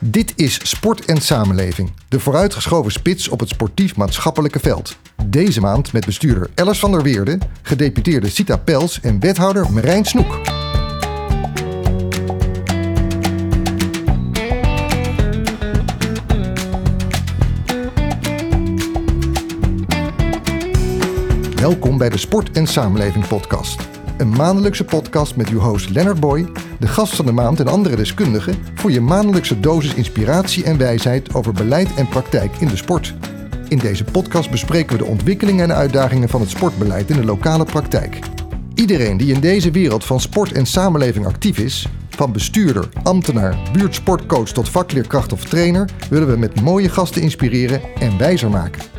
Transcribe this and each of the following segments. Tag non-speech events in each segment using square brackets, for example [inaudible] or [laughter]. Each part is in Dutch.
Dit is Sport en Samenleving, de vooruitgeschoven spits op het sportief-maatschappelijke veld. Deze maand met bestuurder Ellis van der Weerde, gedeputeerde Sita Pels en wethouder Marijn Snoek. Welkom bij de Sport en Samenleving podcast. Een maandelijkse podcast met uw host Leonard Boy, de gast van de maand en andere deskundigen voor je maandelijkse dosis inspiratie en wijsheid over beleid en praktijk in de sport. In deze podcast bespreken we de ontwikkelingen en uitdagingen van het sportbeleid in de lokale praktijk. Iedereen die in deze wereld van sport en samenleving actief is, van bestuurder, ambtenaar, buurtsportcoach tot vakleerkracht of trainer, willen we met mooie gasten inspireren en wijzer maken.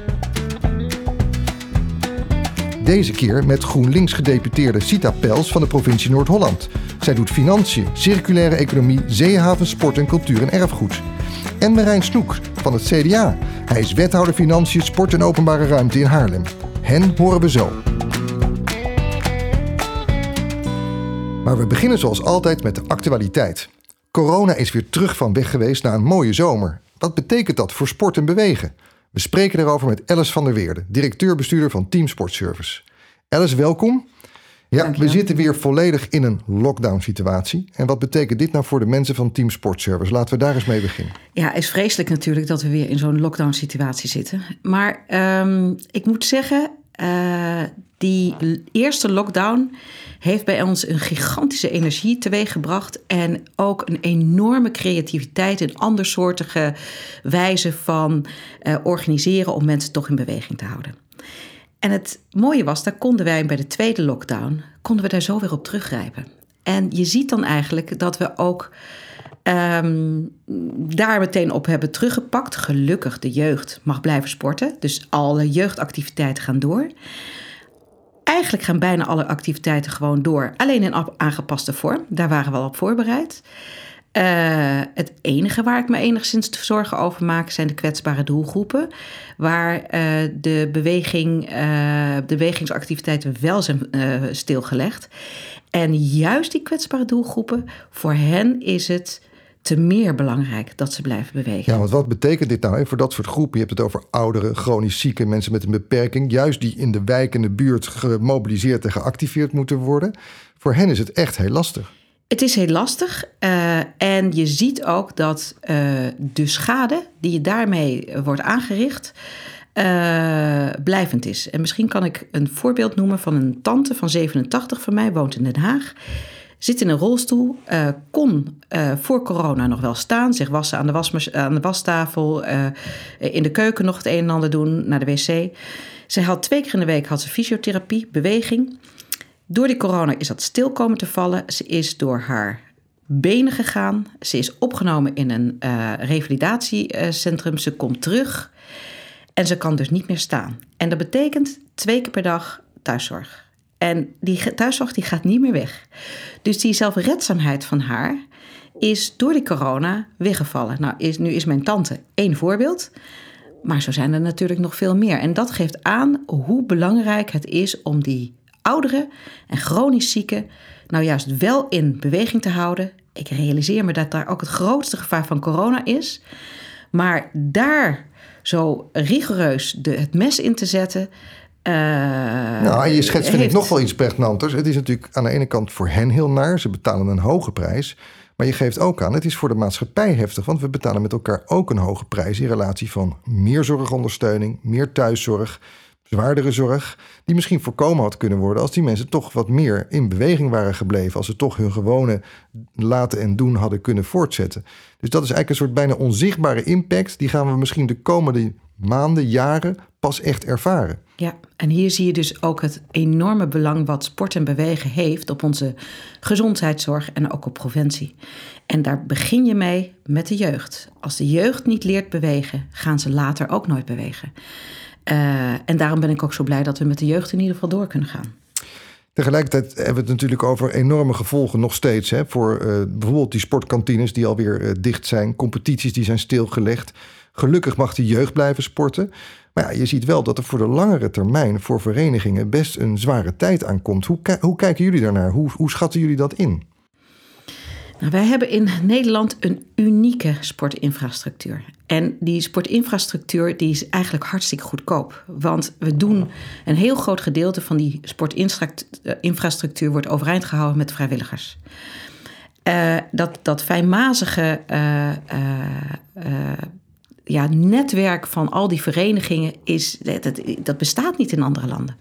Deze keer met GroenLinks-gedeputeerde Sita Pels van de provincie Noord-Holland. Zij doet financiën, circulaire economie, zeehaven, sport en cultuur en erfgoed. En Marijn Snoek van het CDA. Hij is wethouder financiën, sport en openbare ruimte in Haarlem. Hen horen we zo. Maar we beginnen zoals altijd met de actualiteit. Corona is weer terug van weg geweest na een mooie zomer. Wat betekent dat voor sport en bewegen? We spreken erover met Alice van der Weerde, directeur-bestuurder van Team Sportservice. Alice, welkom. Ja, we zitten weer volledig in een lockdown-situatie. En wat betekent dit nou voor de mensen van Team Sportservice? Laten we daar eens mee beginnen. Ja, het is vreselijk natuurlijk dat we weer in zo'n lockdown-situatie zitten. Maar um, ik moet zeggen, uh, die eerste lockdown heeft bij ons een gigantische energie teweeggebracht. En ook een enorme creativiteit en andersoortige wijze van uh, organiseren om mensen toch in beweging te houden. En het mooie was, daar konden wij bij de tweede lockdown, konden we daar zo weer op teruggrijpen. En je ziet dan eigenlijk dat we ook um, daar meteen op hebben teruggepakt. Gelukkig, de jeugd mag blijven sporten. Dus alle jeugdactiviteiten gaan door. Eigenlijk gaan bijna alle activiteiten gewoon door, alleen in aangepaste vorm. Daar waren we al op voorbereid. Uh, het enige waar ik me enigszins zorgen over maak zijn de kwetsbare doelgroepen. Waar uh, de, beweging, de bewegingsactiviteiten wel zijn stilgelegd. En juist die kwetsbare doelgroepen, voor hen is het te meer belangrijk dat ze blijven bewegen. Ja, want wat betekent dit nou hè, voor dat soort groepen? Je hebt het over ouderen, chronisch zieken, mensen met een beperking, juist die in de wijk en de buurt gemobiliseerd en geactiveerd moeten worden. Voor hen is het echt heel lastig. Het is heel lastig uh, en je ziet ook dat uh, de schade die je daarmee wordt aangericht, uh, blijvend is. En misschien kan ik een voorbeeld noemen van een tante van 87 van mij, woont in Den Haag. Zit in een rolstoel, uh, kon uh, voor corona nog wel staan, zich wassen aan de, aan de wastafel, uh, in de keuken nog het een en ander doen, naar de wc. Zij had twee keer in de week had ze fysiotherapie, beweging. Door die corona is dat stil komen te vallen. Ze is door haar benen gegaan. Ze is opgenomen in een revalidatiecentrum. Ze komt terug en ze kan dus niet meer staan. En dat betekent twee keer per dag thuiszorg. En die thuiszorg die gaat niet meer weg. Dus die zelfredzaamheid van haar is door die corona weggevallen. Nou, is, nu is mijn tante één voorbeeld. Maar zo zijn er natuurlijk nog veel meer. En dat geeft aan hoe belangrijk het is om die ouderen en chronisch zieken nou juist wel in beweging te houden. Ik realiseer me dat daar ook het grootste gevaar van corona is. Maar daar zo rigoureus de, het mes in te zetten, uh, nou, je schetst vind ik nog wel iets pregnanters. Het is natuurlijk aan de ene kant voor hen heel naar. Ze betalen een hoge prijs. Maar je geeft ook aan, het is voor de maatschappij heftig. Want we betalen met elkaar ook een hoge prijs in relatie van meer zorgondersteuning, meer thuiszorg, zwaardere zorg. Die misschien voorkomen had kunnen worden als die mensen toch wat meer in beweging waren gebleven. Als ze toch hun gewone laten en doen hadden kunnen voortzetten. Dus dat is eigenlijk een soort bijna onzichtbare impact. Die gaan we misschien de komende maanden, jaren pas echt ervaren. Ja, en hier zie je dus ook het enorme belang wat sport en bewegen heeft op onze gezondheidszorg en ook op preventie. En daar begin je mee met de jeugd. Als de jeugd niet leert bewegen, gaan ze later ook nooit bewegen. Uh, en daarom ben ik ook zo blij dat we met de jeugd in ieder geval door kunnen gaan. Tegelijkertijd hebben we het natuurlijk over enorme gevolgen nog steeds. Hè, voor uh, bijvoorbeeld die sportkantines die alweer uh, dicht zijn, competities die zijn stilgelegd. Gelukkig mag de jeugd blijven sporten. Maar je ziet wel dat er voor de langere termijn voor verenigingen best een zware tijd aankomt. Hoe, hoe kijken jullie daarnaar? Hoe, hoe schatten jullie dat in? Nou, wij hebben in Nederland een unieke sportinfrastructuur. En die sportinfrastructuur die is eigenlijk hartstikke goedkoop. Want we doen een heel groot gedeelte van die sportinfrastructuur wordt overeind gehouden met vrijwilligers. Uh, dat, dat ja, netwerk van al die verenigingen is, dat, dat bestaat niet in andere landen.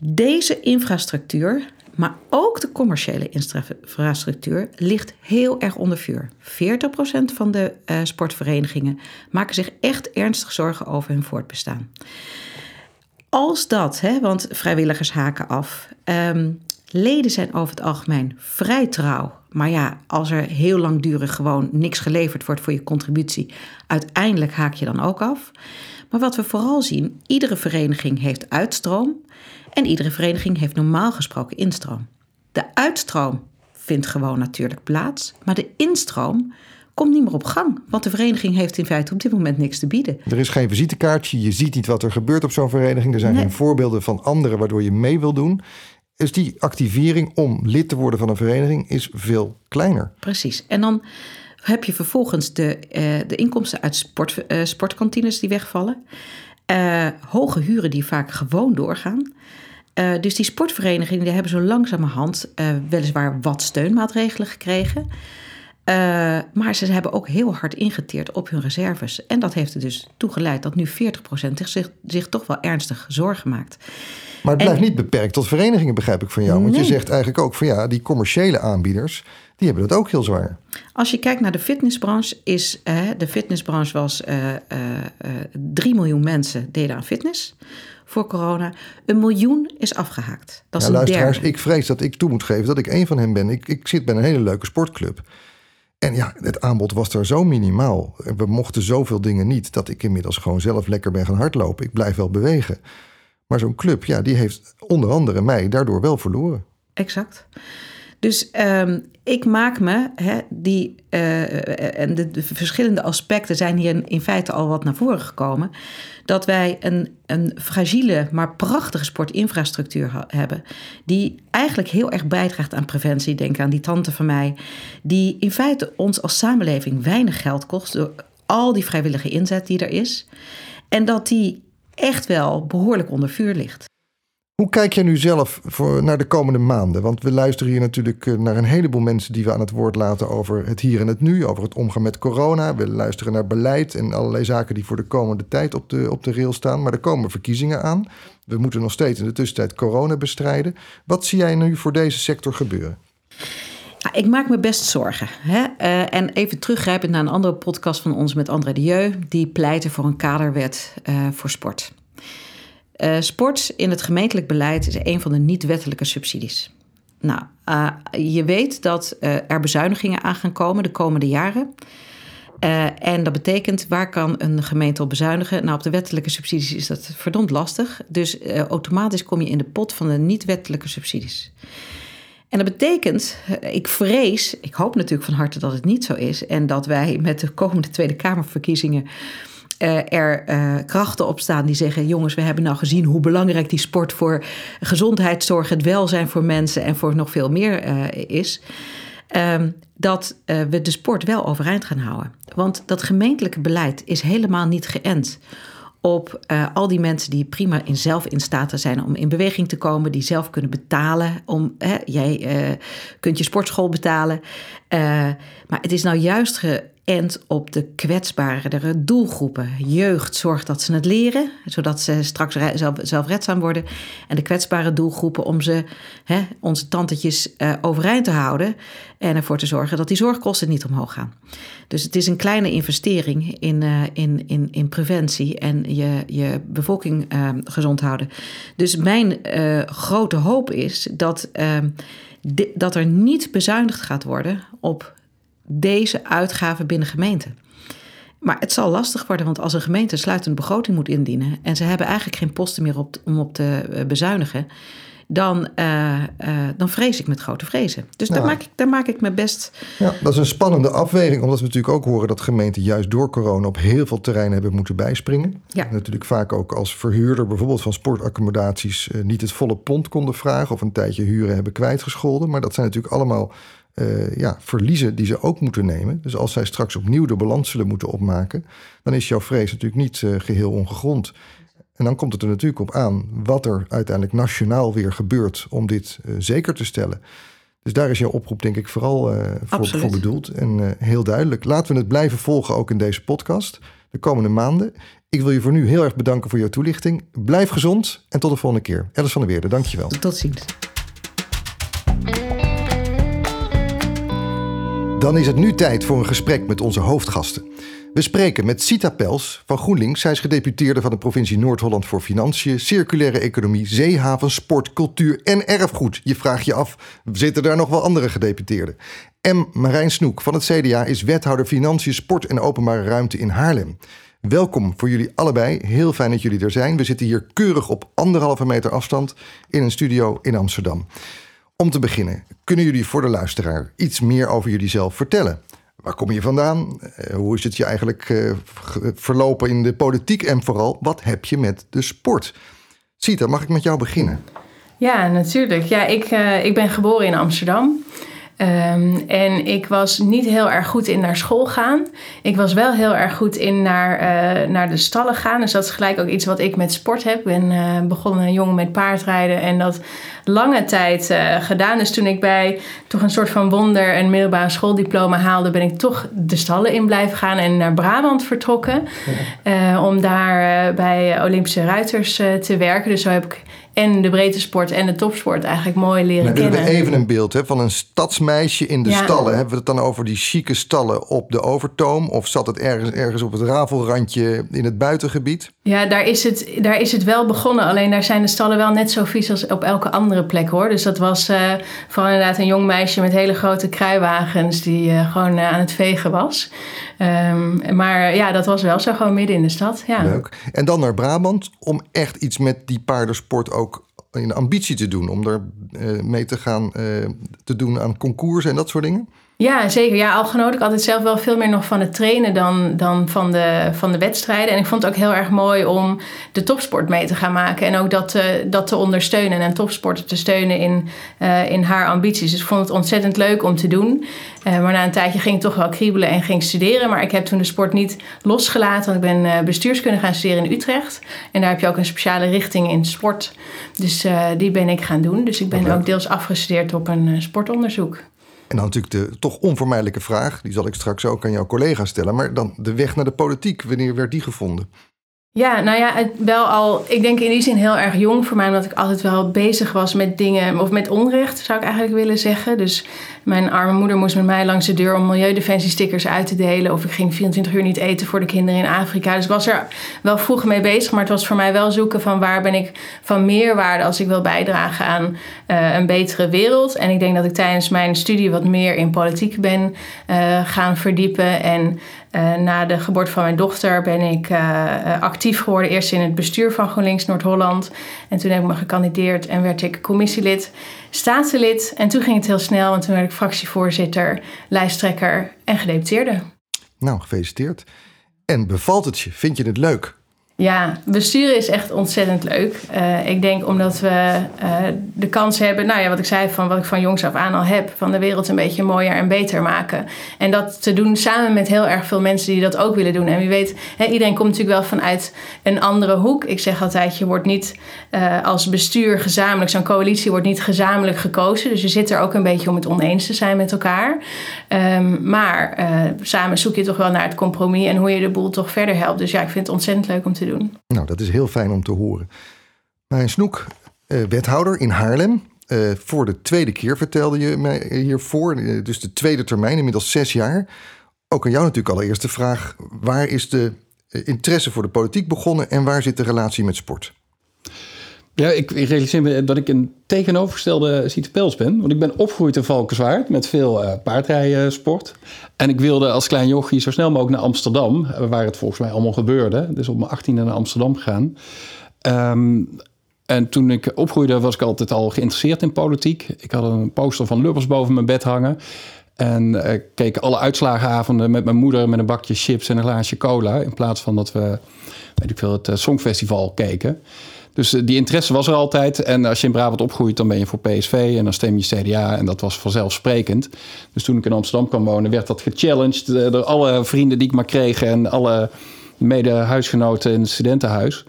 Deze infrastructuur maar ook de commerciële infrastructuur ligt heel erg onder vuur. 40% van de uh, sportverenigingen maken zich echt ernstig zorgen over hun voortbestaan. Als dat, hè, want vrijwilligers haken af. Um, leden zijn over het algemeen vrij trouw. Maar ja, als er heel langdurig gewoon niks geleverd wordt voor je contributie, uiteindelijk haak je dan ook af. Maar wat we vooral zien, iedere vereniging heeft uitstroom en iedere vereniging heeft normaal gesproken instroom. De uitstroom vindt gewoon natuurlijk plaats, maar de instroom komt niet meer op gang. Want de vereniging heeft in feite op dit moment niks te bieden. Er is geen visitekaartje, je ziet niet wat er gebeurt op zo'n vereniging. Er zijn geen voorbeelden van anderen waardoor je mee wil doen. Dus die activering om lid te worden van een vereniging is veel kleiner. Precies. En dan heb je vervolgens de, uh, de inkomsten uit sport, uh, sportkantines die wegvallen. Uh, hoge huren die vaak gewoon doorgaan. Dus die sportverenigingen die hebben zo langzamerhand weliswaar wat steunmaatregelen gekregen. Uh, maar ze hebben ook heel hard ingeteerd op hun reserves. En dat heeft er dus toegeleid dat nu 40% zich, zich toch wel ernstig zorgen maakt. Maar het blijft en, niet beperkt tot verenigingen, begrijp ik van jou. Want nee. je zegt eigenlijk ook van ja, die commerciële aanbieders, die hebben dat ook heel zwaar. Als je kijkt naar de fitnessbranche, is de fitnessbranche was 3 miljoen mensen deden aan fitness voor corona. Een miljoen is afgehaakt. Dat is ja, een luisteraars, derde. ik vrees dat ik toe moet geven dat ik een van hen ben. Ik, ik zit bij een hele leuke sportclub. En ja, het aanbod was er zo minimaal. We mochten zoveel dingen niet dat ik inmiddels gewoon zelf lekker ben gaan hardlopen. Ik blijf wel bewegen. Maar zo'n club, ja, die heeft onder andere mij daardoor wel verloren. Exact. Dus um, ik maak me, hè, die, uh, en de, de, verschillende aspecten zijn hier in, feite al wat naar voren gekomen, dat wij een, een fragiele, maar prachtige sportinfrastructuur hebben, die eigenlijk heel erg bijdraagt aan preventie. Denk aan die tante van mij, die in feite ons als samenleving weinig geld kost door al die vrijwillige inzet die er is. En dat die echt wel behoorlijk onder vuur ligt. Hoe kijk je nu zelf voor, naar de komende maanden? Want we luisteren hier natuurlijk eh, naar een heleboel mensen die we aan het woord laten over het hier en het nu, over het omgaan met corona. We luisteren naar beleid en allerlei zaken die voor de komende tijd op de, op de rail staan. Maar er komen verkiezingen aan. We moeten nog steeds in de tussentijd corona bestrijden. Wat zie jij nu voor deze sector gebeuren? Ik maak me best zorgen. Hè? Uh, en even teruggrijpend naar een andere podcast van ons met André de Jeu. Die pleiten voor een kaderwet uh, voor sport. Uh, sport in het gemeentelijk beleid is een van de niet-wettelijke subsidies. Nou, uh, je weet dat uh, er bezuinigingen aan gaan komen de komende jaren. en dat betekent, waar kan een gemeente op bezuinigen? Nou, op de wettelijke subsidies is dat verdomd lastig. Dus automatisch kom je in de pot van de niet-wettelijke subsidies. En dat betekent, ik vrees, ik hoop natuurlijk van harte dat het niet zo is... en dat wij met de komende Tweede Kamerverkiezingen uh, er uh, krachten op staan die zeggen: jongens, we hebben nou gezien hoe belangrijk die sport voor gezondheidszorg, het welzijn voor mensen en voor nog veel meer uh, is. Um, dat we de sport wel overeind gaan houden. Want dat gemeentelijke beleid is helemaal niet geënt op al die mensen die prima in zelf in staat zijn om in beweging te komen, die zelf kunnen betalen. Om, jij kunt je sportschool betalen. maar het is nou juist ge, en op de kwetsbaardere doelgroepen. Jeugd zorgt dat ze het leren, zodat ze straks zelf, zelfredzaam worden. En de kwetsbare doelgroepen om ze, hè, onze tantetjes, uh, overeind te houden. En ervoor te zorgen dat die zorgkosten niet omhoog gaan. Dus het is een kleine investering in, uh, in, in, in preventie en je, je bevolking uh, gezond houden. Dus mijn grote hoop is dat, dat er niet bezuinigd gaat worden op deze uitgaven binnen gemeenten. Maar het zal lastig worden, want als een gemeente een sluitende begroting moet indienen en ze hebben eigenlijk geen posten meer op, om op te eh, bezuinigen, dan, uh, uh, dan vrees ik met grote vrezen. Dus daar, maak ik, daar maak ik me best. Ja, dat is een spannende afweging, omdat we natuurlijk ook horen dat gemeenten juist door corona op heel veel terreinen hebben moeten bijspringen. Ja. Natuurlijk vaak ook als verhuurder bijvoorbeeld van sportaccommodaties uh, niet het volle pond konden vragen of een tijdje huren hebben kwijtgescholden. Maar dat zijn natuurlijk allemaal ja, verliezen die ze ook moeten nemen. Dus als zij straks opnieuw de balans zullen moeten opmaken, dan is jouw vrees natuurlijk niet geheel ongegrond. En dan komt het er natuurlijk op aan wat er uiteindelijk nationaal weer gebeurt om dit zeker te stellen. Dus daar is jouw oproep denk ik vooral voor, voor, bedoeld. En heel duidelijk. Laten we het blijven volgen ook in deze podcast de komende maanden. Ik wil je voor nu heel erg bedanken voor jouw toelichting. Blijf gezond en tot de volgende keer. Alice van der Weerde, dankjewel. Tot ziens. Dan is het nu tijd voor een gesprek met onze hoofdgasten. We spreken met Sita Pels van GroenLinks. Zij is gedeputeerde van de provincie Noord-Holland voor Financiën, Circulaire Economie, Zeehaven, Sport, Cultuur en Erfgoed. Je vraagt je af, zitten daar nog wel andere gedeputeerden? M. Marijn Snoek van het CDA is wethouder Financiën, Sport en Openbare Ruimte in Haarlem. Welkom voor jullie allebei. Heel fijn dat jullie er zijn. We zitten hier keurig op anderhalve meter afstand in een studio in Amsterdam. Om te beginnen, kunnen jullie voor de luisteraar iets meer over jullie zelf vertellen? Waar kom je vandaan? Eh, hoe is het je eigenlijk eh, verlopen in de politiek? En vooral, wat heb je met de sport? Sita, mag ik met jou beginnen? Ja, natuurlijk. Ja, ik, uh, ik ben geboren in Amsterdam. Um, en ik was niet heel erg goed in naar school gaan. Ik was wel heel erg goed in naar, uh, naar de stallen gaan. Dus dat is gelijk ook iets wat ik met sport heb. Ik ben uh, begonnen jong met paardrijden en dat lange tijd uh, gedaan. Dus toen ik bij toch een soort van wonder een middelbare schooldiploma haalde, ben ik toch de stallen in blijven gaan en naar Brabant vertrokken. om daar bij Olympische Ruiters te werken. Dus zo heb ik en de breedte sport en de topsport eigenlijk mooi leren nou, kennen. We even een beeld hè, van een stadsmeisje in de stallen. Hebben we het dan over die chique stallen op de Overtoom? Of zat het ergens, ergens op het rafelrandje in het buitengebied? Ja, daar is, het, daar is het wel begonnen. Alleen daar zijn de stallen wel net zo vies als op elke andere plek hoor. Dus dat was uh, vooral inderdaad een jong meisje met hele grote kruiwagens die uh, gewoon uh, aan het vegen was. Um, maar ja, dat was wel zo gewoon midden in de stad. Ja. Leuk. En dan naar Brabant om echt iets met die paardensport ook in ambitie te doen. Om er mee te gaan te doen aan concours en dat soort dingen. Ja, zeker. Ja, al genoot ik altijd zelf wel veel meer nog van het trainen dan, dan van, de, van de wedstrijden. En ik vond het ook heel erg mooi om de topsport mee te gaan maken. En ook dat, uh, dat te ondersteunen en topsporter te steunen in, uh, in haar ambities. Dus ik vond het ontzettend leuk om te doen. Uh, maar na een tijdje ging ik toch wel kriebelen en ging studeren. Maar ik heb toen de sport niet losgelaten. Want ik ben bestuurskunde gaan studeren in Utrecht. En daar heb je ook een speciale richting in sport. Dus die ben ik gaan doen. Dus ik ben ook deels afgestudeerd op een sportonderzoek. En dan natuurlijk de toch onvermijdelijke vraag, die zal ik straks ook aan jouw collega stellen. Maar dan de weg naar de politiek, wanneer werd die gevonden? Ja, nou ja, wel al, ik denk in die zin heel erg jong voor mij, omdat ik altijd wel bezig was met dingen, of met onrecht zou ik eigenlijk willen zeggen. Dus mijn arme moeder moest met mij langs de deur om milieudefensiestickers uit te delen. Of ik ging 24 uur niet eten voor de kinderen in Afrika. Dus ik was er wel vroeg mee bezig, maar het was voor mij wel zoeken van waar ben ik van meerwaarde als ik wil bijdragen aan uh, een betere wereld. En ik denk dat ik tijdens mijn studie wat meer in politiek ben uh, gaan verdiepen en na de geboorte van mijn dochter ben ik uh, actief geworden. Eerst in het bestuur van GroenLinks Noord-Holland. En toen heb ik me gekandideerd en werd ik commissielid, staatslid. En toen ging het heel snel. En toen werd ik fractievoorzitter, lijsttrekker en gedeputeerde. Nou, gefeliciteerd. En bevalt het je? Vind je het leuk? Ja, besturen is echt ontzettend leuk. Uh, ik denk omdat we uh, de kans hebben, nou ja, wat ik zei, van wat ik van jongs af aan al heb, van de wereld een beetje mooier en beter maken. En dat te doen samen met heel erg veel mensen die dat ook willen doen. En wie weet, iedereen komt natuurlijk wel vanuit een andere hoek. Ik zeg altijd, je wordt niet uh, als bestuur gezamenlijk, zo'n coalitie wordt niet gezamenlijk gekozen. Dus je zit er ook een beetje om het oneens te zijn met elkaar. Um, maar samen zoek je toch wel naar het compromis en hoe je de boel toch verder helpt. Dus ja, ik vind het ontzettend leuk om te doen. Nou, dat is heel fijn om te horen. Mijn Snoek, uh, wethouder in Haarlem. Uh, voor de tweede keer vertelde je mij hiervoor. Uh, dus de tweede termijn, inmiddels zes jaar. Ook aan jou natuurlijk allereerst de vraag: waar is de interesse voor de politiek begonnen en waar zit de relatie met sport? Ja, ik, realiseer me dat ik een tegenovergestelde Pels ben. Want ik ben opgegroeid in Valkenswaard met veel uh. En ik wilde als klein jochie zo snel mogelijk naar Amsterdam, waar het volgens mij allemaal gebeurde. Dus op mijn achttiende naar Amsterdam gegaan. Um, en toen ik opgroeide was ik altijd al geïnteresseerd in politiek. Ik had een poster van Lubbers boven mijn bed hangen. En uh, keek alle uitslagenavonden met mijn moeder met een bakje chips en een glaasje cola. In plaats van dat we, weet ik veel, het Songfestival keken. Dus die interesse was er altijd. En als je in Brabant opgroeit, dan ben je voor PSV en dan stem je CDA. En dat was vanzelfsprekend. Dus toen ik in Amsterdam kwam wonen, werd dat gechallenged door alle vrienden die ik maar kreeg en alle mede-huisgenoten in het studentenhuis.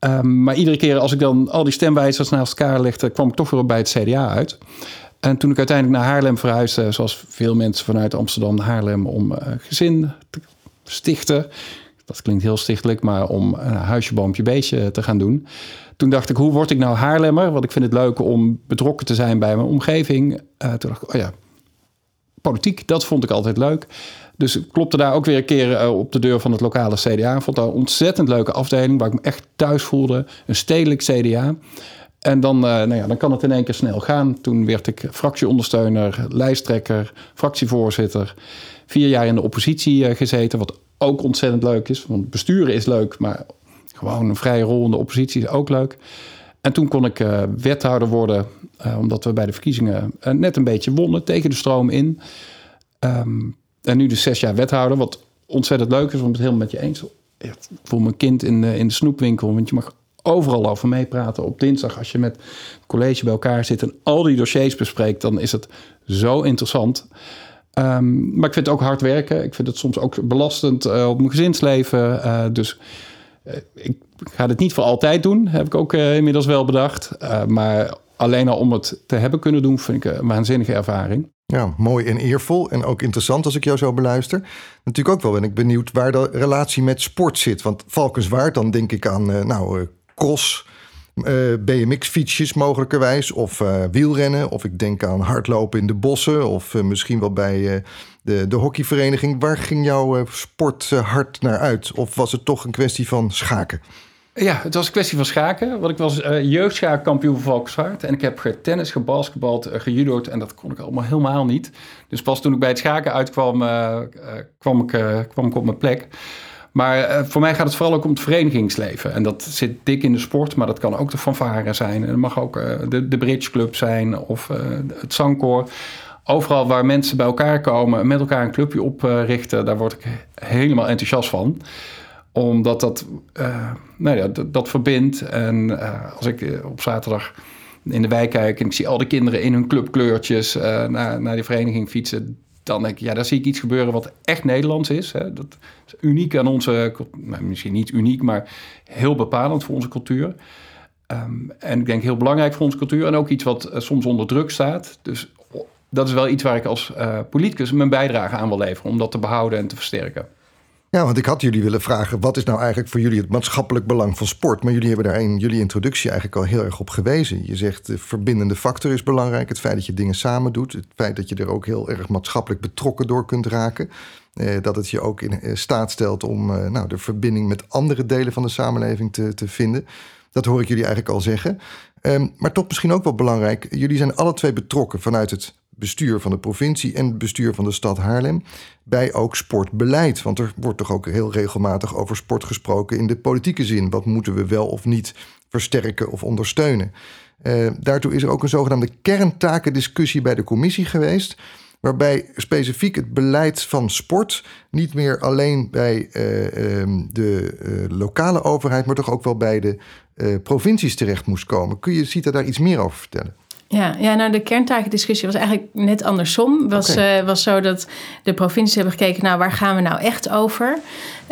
Um, maar iedere keer als ik dan al die stemwijzers naast elkaar legde, kwam ik toch weer bij het CDA uit. En toen ik uiteindelijk naar Haarlem verhuisde, zoals veel mensen vanuit Amsterdam naar Haarlem om uh, gezin te stichten. Dat klinkt heel stichtelijk, maar om een huisje, boompje, beestje te gaan doen. Toen dacht ik, hoe word ik nou Haarlemmer? Want ik vind het leuk om betrokken te zijn bij mijn omgeving. Uh, toen dacht ik, oh ja, politiek, dat vond ik altijd leuk. Dus klopte daar ook weer een keer uh, op de deur van het lokale CDA. Ik vond dat een ontzettend leuke afdeling waar ik me echt thuis voelde. Een stedelijk CDA. En dan, uh, nou ja, dan kan het in één keer snel gaan. Toen werd ik fractieondersteuner, lijsttrekker, fractievoorzitter. Vier jaar in de oppositie gezeten, wat ook ontzettend leuk is. Want besturen is leuk, maar gewoon een vrije rol in de oppositie is ook leuk. En toen kon ik uh, wethouder worden, omdat we bij de verkiezingen net een beetje wonnen tegen de stroom in. Um, en nu dus zes jaar wethouder, wat ontzettend leuk is, om het helemaal met je eens. Ik voel mijn kind in de, in de snoepwinkel, want je mag overal over meepraten. Op dinsdag, als je met het college bij elkaar zit en al die dossiers bespreekt, dan is het zo interessant. Um, maar ik vind het ook hard werken. Ik vind het soms ook belastend uh, op mijn gezinsleven. Uh, dus uh, ik ga het niet voor altijd doen, heb ik ook inmiddels wel bedacht. maar alleen al om het te hebben kunnen doen, vind ik een waanzinnige ervaring. Ja, mooi en eervol en ook interessant als ik jou zo beluister. Natuurlijk ook wel ben ik benieuwd waar de relatie met sport zit. Want Valkenswaard, dan denk ik aan nou, cross, eh, BMX-fietsjes mogelijkerwijs... of wielrennen, of ik denk aan hardlopen in de bossen... of misschien wel bij de, de hockeyvereniging. Waar ging jouw sport hard naar uit? Of was het toch een kwestie van schaken? Ja, het was een kwestie van schaken. Want ik was uh, jeugdschaakkampioen van Valkenswaard. En ik heb getennis, gebasketbald, uh, gejudo'd. En dat kon ik allemaal helemaal niet. Dus pas toen ik bij het schaken uitkwam, kwam, ik, kwam ik op mijn plek. Maar voor mij gaat het vooral ook om het verenigingsleven. En dat zit dik in de sport, maar dat kan ook de fanfare zijn. En dat mag ook de, de bridge club zijn of het zangkoor. Overal waar mensen bij elkaar komen, met elkaar een clubje oprichten, daar word ik helemaal enthousiast van omdat dat, nou ja, dat, verbindt. En als ik eh, op zaterdag in de wijk kijk en ik zie al die kinderen in hun clubkleurtjes naar, naar die vereniging fietsen, dan denk ik, ja, daar zie ik iets gebeuren wat echt Nederlands is. Hè. Dat is uniek aan onze, nou, misschien niet uniek, maar heel bepalend voor onze cultuur. Um, en ik denk heel belangrijk voor onze cultuur en ook iets wat soms onder druk staat. Dus dat is wel iets waar ik als uh, politicus mijn bijdrage aan wil leveren om dat te behouden en te versterken. Ja, want ik had jullie willen vragen: wat is nou eigenlijk voor jullie het maatschappelijk belang van sport? Maar jullie hebben daar in jullie introductie eigenlijk al heel erg op gewezen. Je zegt de verbindende factor is belangrijk. Het feit dat je dingen samen doet. Het feit dat je er ook heel erg maatschappelijk betrokken door kunt raken. Eh, dat het je ook in eh, staat stelt om eh, nou, de verbinding met andere delen van de samenleving te, te vinden. Dat hoor ik jullie eigenlijk al zeggen. Um, maar toch misschien ook wel belangrijk. Jullie zijn alle twee betrokken vanuit het bestuur van de provincie en het bestuur van de stad Haarlem bij ook sportbeleid. Want er wordt toch ook heel regelmatig over sport gesproken in de politieke zin. Wat moeten we wel of niet versterken of ondersteunen? Uh, daartoe is er ook een zogenaamde kerntakendiscussie bij de commissie geweest. Waarbij specifiek het beleid van sport niet meer alleen bij uh, um, de uh, lokale overheid, maar toch ook wel bij de provincies terecht moest komen. Kun je Sita daar iets meer over vertellen? Ja, ja, nou de kerntakendiscussie was eigenlijk net andersom. Was, okay. uh, was zo dat de provincies hebben gekeken, nou waar gaan we nou echt over?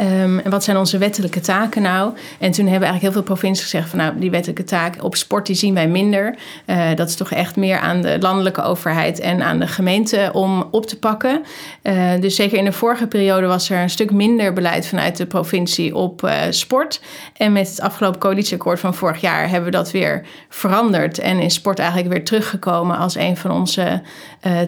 Um, en wat zijn onze wettelijke taken nou? En toen hebben eigenlijk heel veel provincies gezegd van nou die wettelijke taak op sport die zien wij minder. Uh, dat is toch echt meer aan de landelijke overheid en aan de gemeente om op te pakken. Uh, dus zeker in de vorige periode was er een stuk minder beleid vanuit de provincie op sport. En met het afgelopen coalitieakkoord van vorig jaar hebben we dat weer veranderd. En is sport eigenlijk weer teruggekomen als een van onze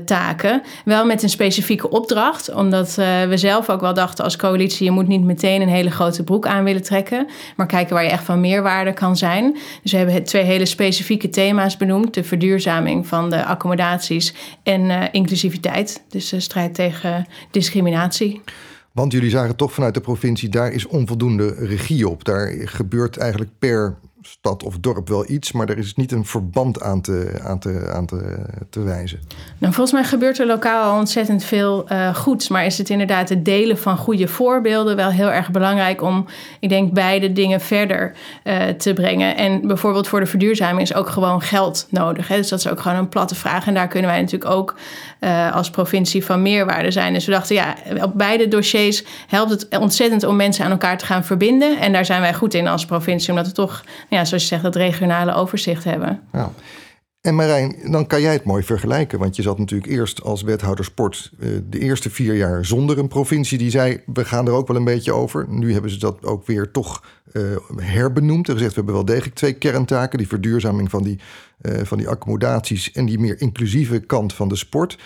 taken. Wel met een specifieke opdracht, omdat we zelf ook wel dachten als coalitie: je moet niet meteen een hele grote broek aan willen trekken, maar kijken waar je echt van meerwaarde kan zijn. Dus we hebben twee hele specifieke thema's benoemd: de verduurzaming van de accommodaties en uh, inclusiviteit, dus de strijd tegen discriminatie. Want jullie zagen toch vanuit de provincie, daar is onvoldoende regie op. Daar gebeurt eigenlijk per stad of dorp wel iets, maar er is niet een verband aan te, aan te, aan te, wijzen. Nou, volgens mij gebeurt er lokaal al ontzettend veel uh, goeds, maar is het inderdaad het delen van goede voorbeelden wel heel erg belangrijk om, ik denk, beide dingen verder uh, te brengen. En bijvoorbeeld voor de verduurzaming is ook gewoon geld nodig. Hè? Dus dat is ook gewoon een platte vraag. En daar kunnen wij natuurlijk ook uh, als provincie van meerwaarde zijn. Dus we dachten, ja, op beide dossiers helpt het ontzettend om mensen aan elkaar te gaan verbinden. En daar zijn wij goed in als provincie, omdat we toch, ja, zoals je zegt, dat regionale overzicht hebben. Ja. En Marijn, dan kan jij het mooi vergelijken. Want je zat natuurlijk eerst als wethouder sport uh, de eerste vier jaar zonder een provincie die zei: we gaan er ook wel een beetje over. Nu hebben ze dat ook weer toch uh, herbenoemd en gezegd: we hebben wel degelijk twee kerntaken: die verduurzaming van die, uh, van die accommodaties en die meer inclusieve kant van de sport.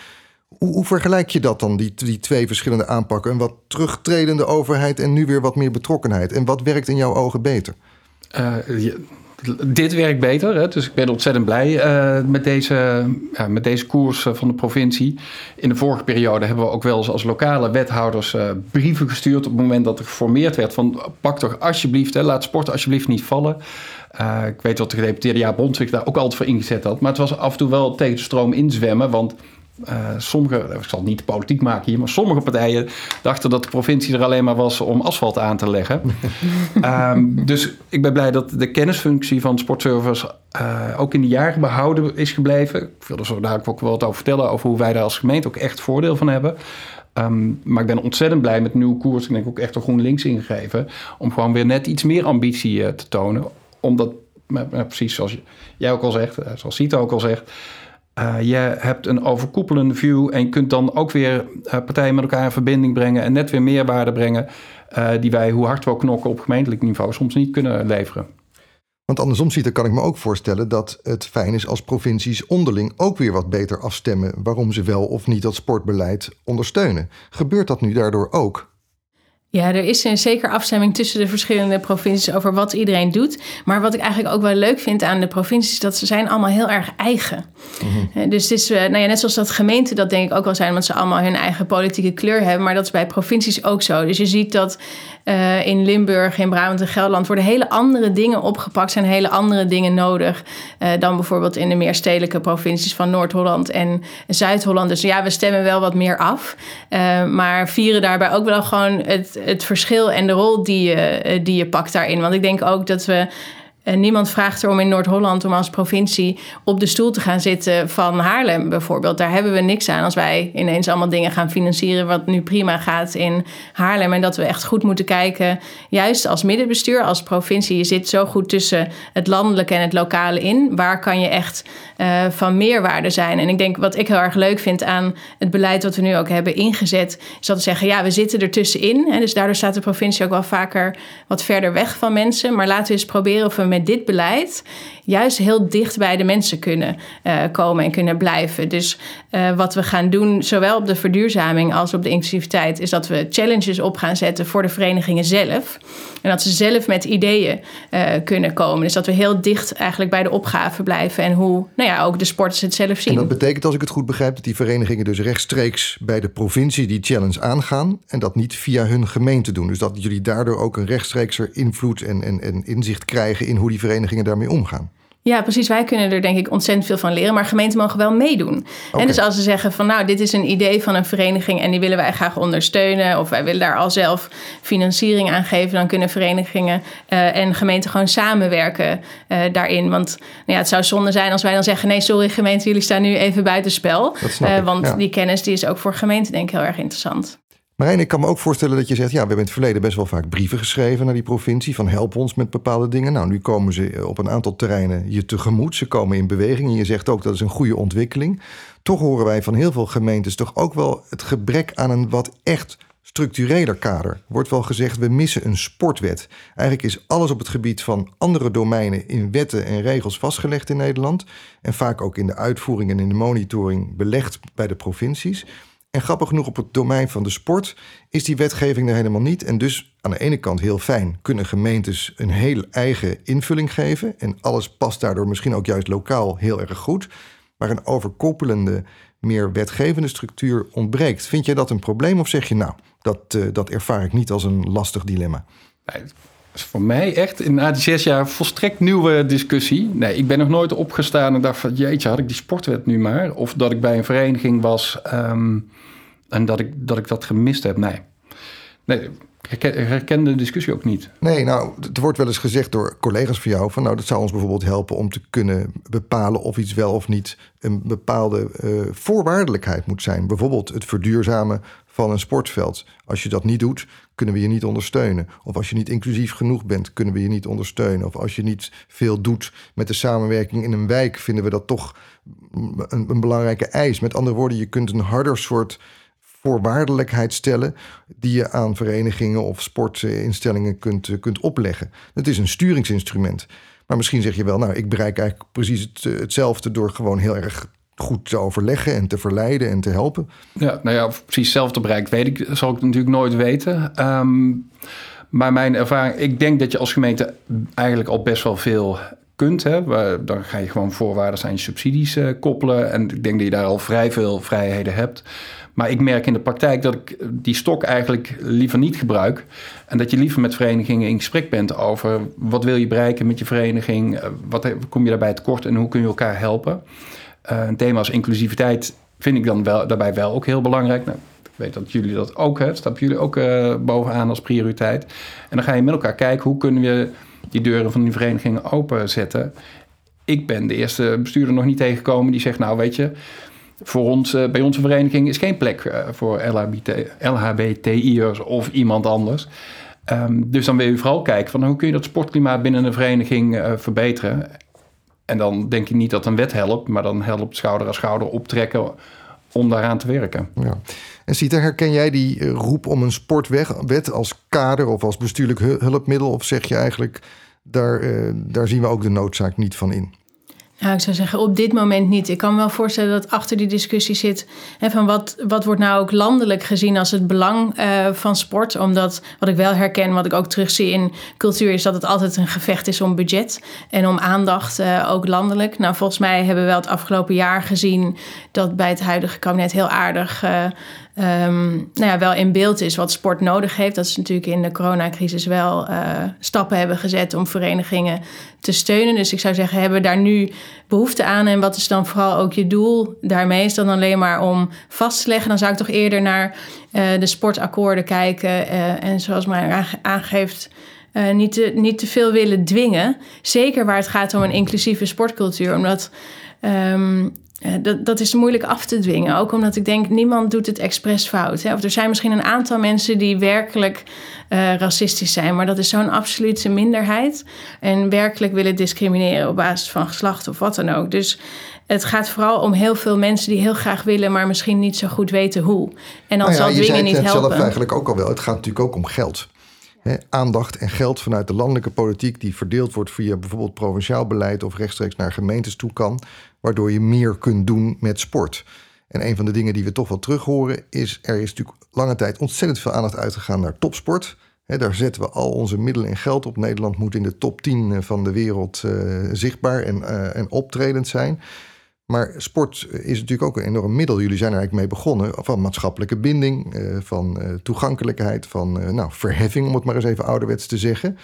Hoe, hoe, vergelijk je dat dan, die, die twee verschillende aanpakken? Een wat terugtredende overheid en nu weer wat meer betrokkenheid. En wat werkt in jouw ogen beter? Je, dit werkt beter, hè? dus ik ben ontzettend blij uh, met, deze, met deze koers uh, van de provincie. In de vorige periode hebben we ook wel eens als lokale wethouders brieven gestuurd op het moment dat er geformeerd werd van pak toch alsjeblieft, hè, laat sport alsjeblieft niet vallen. ik weet dat de gedeputeerde Jaap Bondswijk daar ook altijd voor ingezet had, maar het was af en toe wel tegen de stroom inzwemmen, want uh, sommige, ik zal niet de politiek maken hier, maar sommige partijen dachten dat de provincie er alleen maar was om asfalt aan te leggen. um, [laughs] dus ik ben blij dat de kennisfunctie van Sportservice uh, ook in de jaren behouden is gebleven. Ik wil er zo dadelijk ook wel wat over vertellen, over hoe wij daar als gemeente ook echt voordeel van hebben. Um, maar ik ben ontzettend blij met de nieuwe koers. Ik denk ook echt een GroenLinks ingegeven. Om gewoon weer net iets meer ambitie uh, te tonen. Omdat, precies zoals jij ook al zegt, zoals Sita ook al zegt uh, je hebt een overkoepelende view en je kunt dan ook weer uh, partijen met elkaar in verbinding brengen en net weer meerwaarde brengen uh, die wij, hoe hard we ook knokken op gemeentelijk niveau, soms niet kunnen leveren. Want andersom ziet, kan ik me ook voorstellen dat het fijn is als provincies onderling ook weer wat beter afstemmen waarom ze wel of niet dat sportbeleid ondersteunen. Gebeurt dat nu daardoor ook? Ja, er is een zeker afstemming tussen de verschillende provincies over wat iedereen doet. Maar wat ik eigenlijk ook wel leuk vind aan de provincies, dat ze zijn allemaal heel erg eigen. Mm-hmm. Dus het is, nou ja, net zoals dat gemeenten dat denk ik ook wel zijn, want ze allemaal hun eigen politieke kleur hebben. Maar dat is bij provincies ook zo. Dus je ziet dat uh, in Limburg, in Brabant en Gelderland worden hele andere dingen opgepakt, zijn hele andere dingen nodig uh, dan bijvoorbeeld in de meer stedelijke provincies van Noord-Holland en Zuid-Holland. Dus ja, we stemmen wel wat meer af, uh, maar vieren daarbij ook wel gewoon het, het verschil en de rol die je, die je pakt daarin. Want ik denk ook dat we en niemand vraagt erom in Noord-Holland om als provincie op de stoel te gaan zitten van Haarlem bijvoorbeeld. Daar hebben we niks aan als wij ineens allemaal dingen gaan financieren wat nu prima gaat in Haarlem. En dat we echt goed moeten kijken, juist als middenbestuur, als provincie. Je zit zo goed tussen het landelijke en het lokale in. Waar kan je echt uh, van meerwaarde zijn? En ik denk wat ik heel erg leuk vind aan het beleid wat we nu ook hebben ingezet, is dat we zeggen, ja, we zitten er tussenin. Hè, dus daardoor staat de provincie ook wel vaker wat verder weg van mensen. Maar laten we eens proberen of we met dit beleid juist heel dicht bij de mensen kunnen uh, komen en kunnen blijven. Dus uh, wat we gaan doen, zowel op de verduurzaming als op de inclusiviteit, is dat we challenges op gaan zetten voor de verenigingen zelf. En dat ze zelf met ideeën uh, kunnen komen. Dus dat we heel dicht eigenlijk bij de opgave blijven en hoe nou ja, ook de sporters het zelf zien. En dat betekent, als ik het goed begrijp, dat die verenigingen dus rechtstreeks bij de provincie die challenge aangaan en dat niet via hun gemeente doen. Dus dat jullie daardoor ook een rechtstreekser invloed en, en, en inzicht krijgen in hoe die verenigingen daarmee omgaan. Ja, precies. Wij kunnen er denk ik ontzettend veel van leren, maar gemeenten mogen wel meedoen. Okay. En dus als ze zeggen van nou, dit is een idee van een vereniging en die willen wij graag ondersteunen, of wij willen daar al zelf financiering aan geven, dan kunnen verenigingen uh, en gemeenten gewoon samenwerken uh, daarin. Want nou ja, het zou zonde zijn als wij dan zeggen: nee, sorry gemeente, jullie staan nu even buitenspel. Uh, want ja. die kennis die is ook voor gemeenten denk ik heel erg interessant. Marijn, ik kan me ook voorstellen dat je zegt... ja, we hebben in het verleden best wel vaak brieven geschreven naar die provincie... van help ons met bepaalde dingen. Nou, nu komen ze op een aantal terreinen je tegemoet. Ze komen in beweging en je zegt ook dat is een goede ontwikkeling. Toch horen wij van heel veel gemeentes toch ook wel het gebrek aan een wat echt structureler kader. Wordt wel gezegd, we missen een sportwet. Eigenlijk is alles op het gebied van andere domeinen in wetten en regels vastgelegd in Nederland. En vaak ook in de uitvoering en in de monitoring belegd bij de provincies. En grappig genoeg op het domein van de sport is die wetgeving er helemaal niet. En dus aan de ene kant heel fijn kunnen gemeentes een heel eigen invulling geven. En alles past daardoor misschien ook juist lokaal heel erg goed. Maar een overkoppelende, meer wetgevende structuur ontbreekt. Vind jij dat een probleem of zeg je nou, dat, uh, dat ervaar ik niet als een lastig dilemma? Is voor mij echt na die zes jaar volstrekt nieuwe discussie. Nee, ik ben nog nooit opgestaan en dacht van jeetje, had ik die sportwet nu maar? Of dat ik bij een vereniging was ehm, en dat ik, dat ik dat gemist heb. Nee. Nee, ik herken de discussie ook niet. Nee, nou, het wordt wel eens gezegd door collega's van jou... van nou, dat zou ons bijvoorbeeld helpen om te kunnen bepalen... of iets wel of niet een bepaalde uh, voorwaardelijkheid moet zijn. Bijvoorbeeld het verduurzamen van een sportveld. Als je dat niet doet, kunnen we je niet ondersteunen. Of als je niet inclusief genoeg bent, kunnen we je niet ondersteunen. Of als je niet veel doet met de samenwerking in een wijk, vinden we dat toch een, een belangrijke eis. Met andere woorden, je kunt een harder soort voorwaardelijkheid stellen die je aan verenigingen of sportinstellingen kunt, kunt opleggen. Het is een sturingsinstrument. Maar misschien zeg je wel, nou, ik bereik eigenlijk precies hetzelfde door gewoon heel erg goed te overleggen en te verleiden en te helpen. Ja, nou ja, precies hetzelfde bereikt weet ik, zal ik natuurlijk nooit weten. Ehm, maar mijn ervaring, ik denk dat je als gemeente eigenlijk al best wel veel kunt. Hè. Dan ga je gewoon voorwaarden aan subsidies uh, koppelen. En ik denk dat je daar al vrij veel vrijheden hebt. Maar ik merk in de praktijk dat ik die stok eigenlijk liever niet gebruik. En dat je liever met verenigingen in gesprek bent over wat wil je bereiken met je vereniging, eh, wat kom je daarbij tekort en hoe kun je elkaar helpen. Uh, een thema als inclusiviteit vind ik dan wel, daarbij wel ook heel belangrijk. Nou, ik weet dat jullie dat ook hebben, stappen jullie ook uh, bovenaan als prioriteit. En dan ga je met elkaar kijken hoe kunnen we die deuren van die verenigingen openzetten. Ik ben de eerste bestuurder nog niet tegengekomen die zegt, nou weet je, voor ons, uh, bij onze vereniging is geen plek uh, voor LHBT, LHBTI'ers of iemand anders. Um, dus dan wil je vooral kijken van hoe kun je dat sportklimaat binnen een vereniging uh, verbeteren. En dan denk ik niet dat een wet helpt, maar dan helpt schouder aan schouder optrekken om daaraan te werken. Ja. En Sita, herken jij die roep om een sportwet als kader of als bestuurlijk hulpmiddel? Of zeg je eigenlijk, daar, daar zien we ook de noodzaak niet van in? Nou, ik zou zeggen op dit moment niet. Ik kan me wel voorstellen dat achter die discussie zit van wat, wat wordt nou ook landelijk gezien als het belang uh, van sport. Omdat wat ik wel herken, wat ik ook terugzie in cultuur, is dat het altijd een gevecht is om budget en om aandacht, uh, ook landelijk. Nou, volgens mij hebben we wel het afgelopen jaar gezien dat bij het huidige kabinet heel aardig. Uh, um, nou ja, wel in beeld is wat sport nodig heeft. Dat ze natuurlijk in de coronacrisis wel uh, stappen hebben gezet om verenigingen te steunen. Dus ik zou zeggen, hebben we daar nu behoefte aan? En wat is dan vooral ook je doel daarmee? Is dan alleen maar om vast te leggen? Dan zou ik toch eerder naar uh, de sportakkoorden kijken. Uh, en zoals mij aangeeft. Niet, te, niet te veel willen dwingen. Zeker waar het gaat om een inclusieve sportcultuur. Omdat uh, dat, dat is moeilijk af te dwingen. Ook omdat ik denk, niemand doet het expres fout. Hè? Of er zijn misschien een aantal mensen die werkelijk uh, racistisch zijn. Maar dat is zo'n absolute minderheid. En werkelijk willen discrimineren op basis van geslacht of wat dan ook. Dus het gaat vooral om heel veel mensen die heel graag willen, maar misschien niet zo goed weten hoe. En dan nou ja, zal dwingen niet helpen. Je zelf eigenlijk ook al wel. Het gaat natuurlijk ook om geld. Aandacht en geld vanuit de landelijke politiek die verdeeld wordt via bijvoorbeeld provinciaal beleid of rechtstreeks naar gemeentes toe kan waardoor je meer kunt doen met sport. En een van de dingen die we toch wel terug horen is... er is natuurlijk lange tijd ontzettend veel aandacht uitgegaan naar topsport. daar zetten we al onze middelen en geld op. Nederland moet in de top 10 eh, van de wereld uh, zichtbaar en, uh, en optredend zijn. Maar sport is natuurlijk ook een enorm middel. Jullie zijn er eigenlijk mee begonnen. Van maatschappelijke binding, van toegankelijkheid, van nou, verheffing, om het maar eens even ouderwets te zeggen.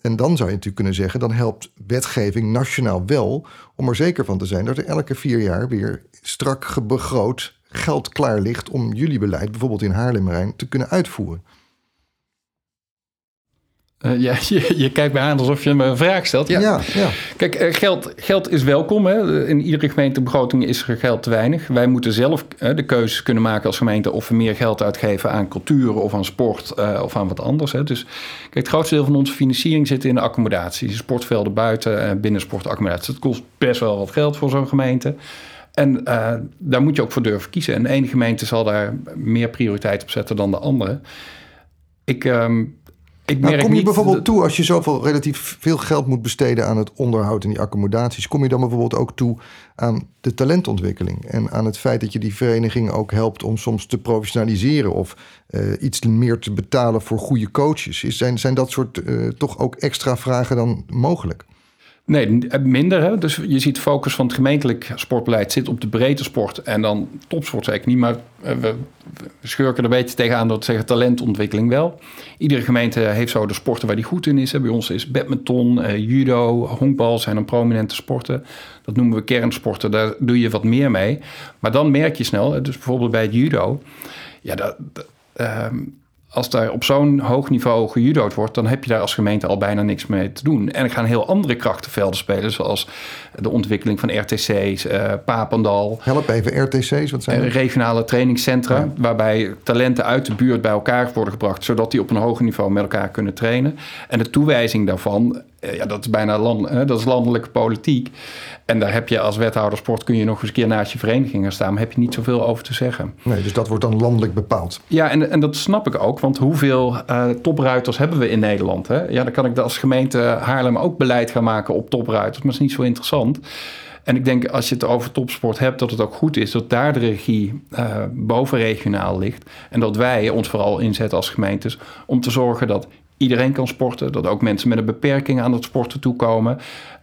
En dan zou je natuurlijk kunnen zeggen, dan helpt wetgeving nationaal wel om er zeker van te zijn dat er elke vier jaar weer strak begroot geld klaar ligt om jullie beleid, bijvoorbeeld in Haarlemmerijn, te kunnen uitvoeren. Uh, ja, [laughs] je, je, kijkt mij aan alsof je me een vraag stelt. Ja, ja, ja. Kijk, uh, geld, geld is welkom. Hè. In iedere gemeentebegroting is er geld te weinig. Wij moeten zelf uh, de keuzes kunnen maken als gemeente of we meer geld uitgeven aan cultuur of aan sport of aan wat anders. Hè. Dus kijk, het grootste deel van onze financiering zit in de accommodatie. Sportvelden buiten en binnensportaccommodatie. Dat kost best wel wat geld voor zo'n gemeente. En daar moet je ook voor durven kiezen. En de ene gemeente zal daar meer prioriteit op zetten dan de andere. Ik. Um, ik nou, kom je bijvoorbeeld toe als je zoveel relatief veel geld moet besteden aan het onderhoud en die accommodaties, kom je dan bijvoorbeeld ook toe aan de talentontwikkeling en aan het feit dat je die vereniging ook helpt om soms te professionaliseren of uh, iets meer te betalen voor goede coaches? Is, zijn, zijn dat soort uh, toch ook extra vragen dan mogelijk? Nee, minder. Hè? Dus je ziet focus van het gemeentelijk sportbeleid zit op de breedte sport. En dan topsport zeker niet, maar we, we schurken er een beetje tegenaan door te zeggen talentontwikkeling wel. Iedere gemeente heeft zo de sporten waar die goed in is. Bij ons is badminton, eh, judo, honkbal zijn een prominente sporten. Dat noemen we kernsporten, daar doe je wat meer mee. Maar dan merk je snel, dus bijvoorbeeld bij het judo... Ja, dat, ehm, als daar op zo'n hoog niveau gejudood wordt, dan heb je daar als gemeente al bijna niks mee te doen. En er gaan heel andere krachtenvelden spelen, zoals de ontwikkeling van RTC's, uh, eh, Papendal. Help even, RTC's, wat zijn dat? Regionale trainingscentra, waarbij talenten uit de buurt bij elkaar worden gebracht, zodat die op een hoger niveau met elkaar kunnen trainen. En de toewijzing daarvan, eh, ja, dat is bijna land, dat is landelijke politiek. En daar heb je als wethouder sport kun je nog eens een keer naast je vereniging gaan staan. Maar heb je niet zoveel over te zeggen. Nee, dus dat wordt dan landelijk bepaald. Ja, en, en dat snap ik ook. Want hoeveel uh, topruiters hebben we in Nederland? Hè? Ja, dan kan ik als gemeente Haarlem ook beleid gaan maken op topruiters. Maar dat is niet zo interessant. En ik denk als je het over topsport hebt, dat het ook goed is dat daar de regie uh, bovenregionaal ligt. En dat wij ons vooral inzetten als gemeentes om te zorgen dat iedereen kan sporten. Dat ook mensen met een beperking aan het sporten toekomen.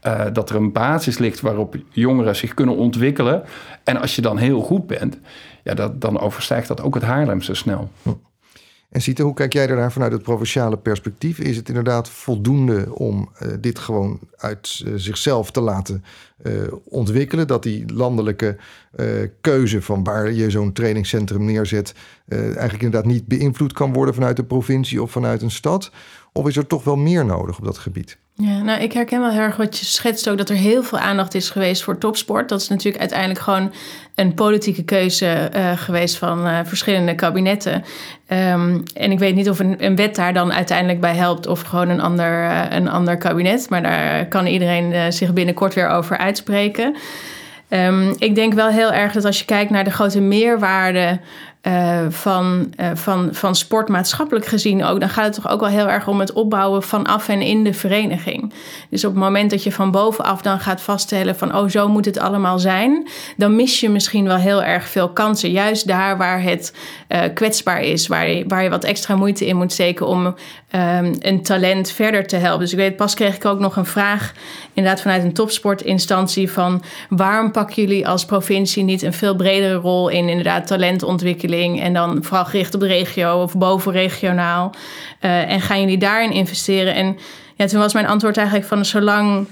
Uh, dat er een basis ligt waarop jongeren zich kunnen ontwikkelen. En als je dan heel goed bent, ja, dat, dan overstijgt dat ook het Haarlemse snel. En Sita, hoe kijk jij daarnaar vanuit het provinciale perspectief? Is het inderdaad voldoende om uh, dit gewoon uit uh, zichzelf te laten uh, ontwikkelen? Dat die landelijke keuze van waar je zo'n trainingscentrum neerzet, eigenlijk inderdaad niet beïnvloed kan worden vanuit de provincie of vanuit een stad? Of is er toch wel meer nodig op dat gebied? Ja, nou, ik herken wel heel erg wat je schetst ook, dat er heel veel aandacht is geweest voor topsport. Dat is natuurlijk uiteindelijk gewoon een politieke keuze uh, geweest van uh, verschillende kabinetten. Um, en ik weet niet of een, een, wet daar dan uiteindelijk bij helpt of gewoon een ander, uh, een ander kabinet. Maar daar kan iedereen zich binnenkort weer over uitspreken. Um, ik denk wel heel erg dat als je kijkt naar de grote meerwaarde uh, van, uh, van, van sport maatschappelijk gezien ook, dan gaat het toch ook wel heel erg om het opbouwen vanaf en in de vereniging. Dus op het moment dat je van bovenaf dan gaat vaststellen van oh, zo moet het allemaal zijn, dan mis je misschien wel heel erg veel kansen. Juist daar waar het uh, kwetsbaar is, waar je, waar je wat extra moeite in moet steken om um, een talent verder te helpen. Dus ik weet, pas kreeg ik ook nog een vraag, inderdaad vanuit een topsportinstantie, van waarom pakken jullie als provincie niet een veel bredere rol in inderdaad talentontwikkeling? En dan vooral gericht op de regio of bovenregionaal. Uh, en gaan jullie daarin investeren? En ja, toen was mijn antwoord eigenlijk van zolang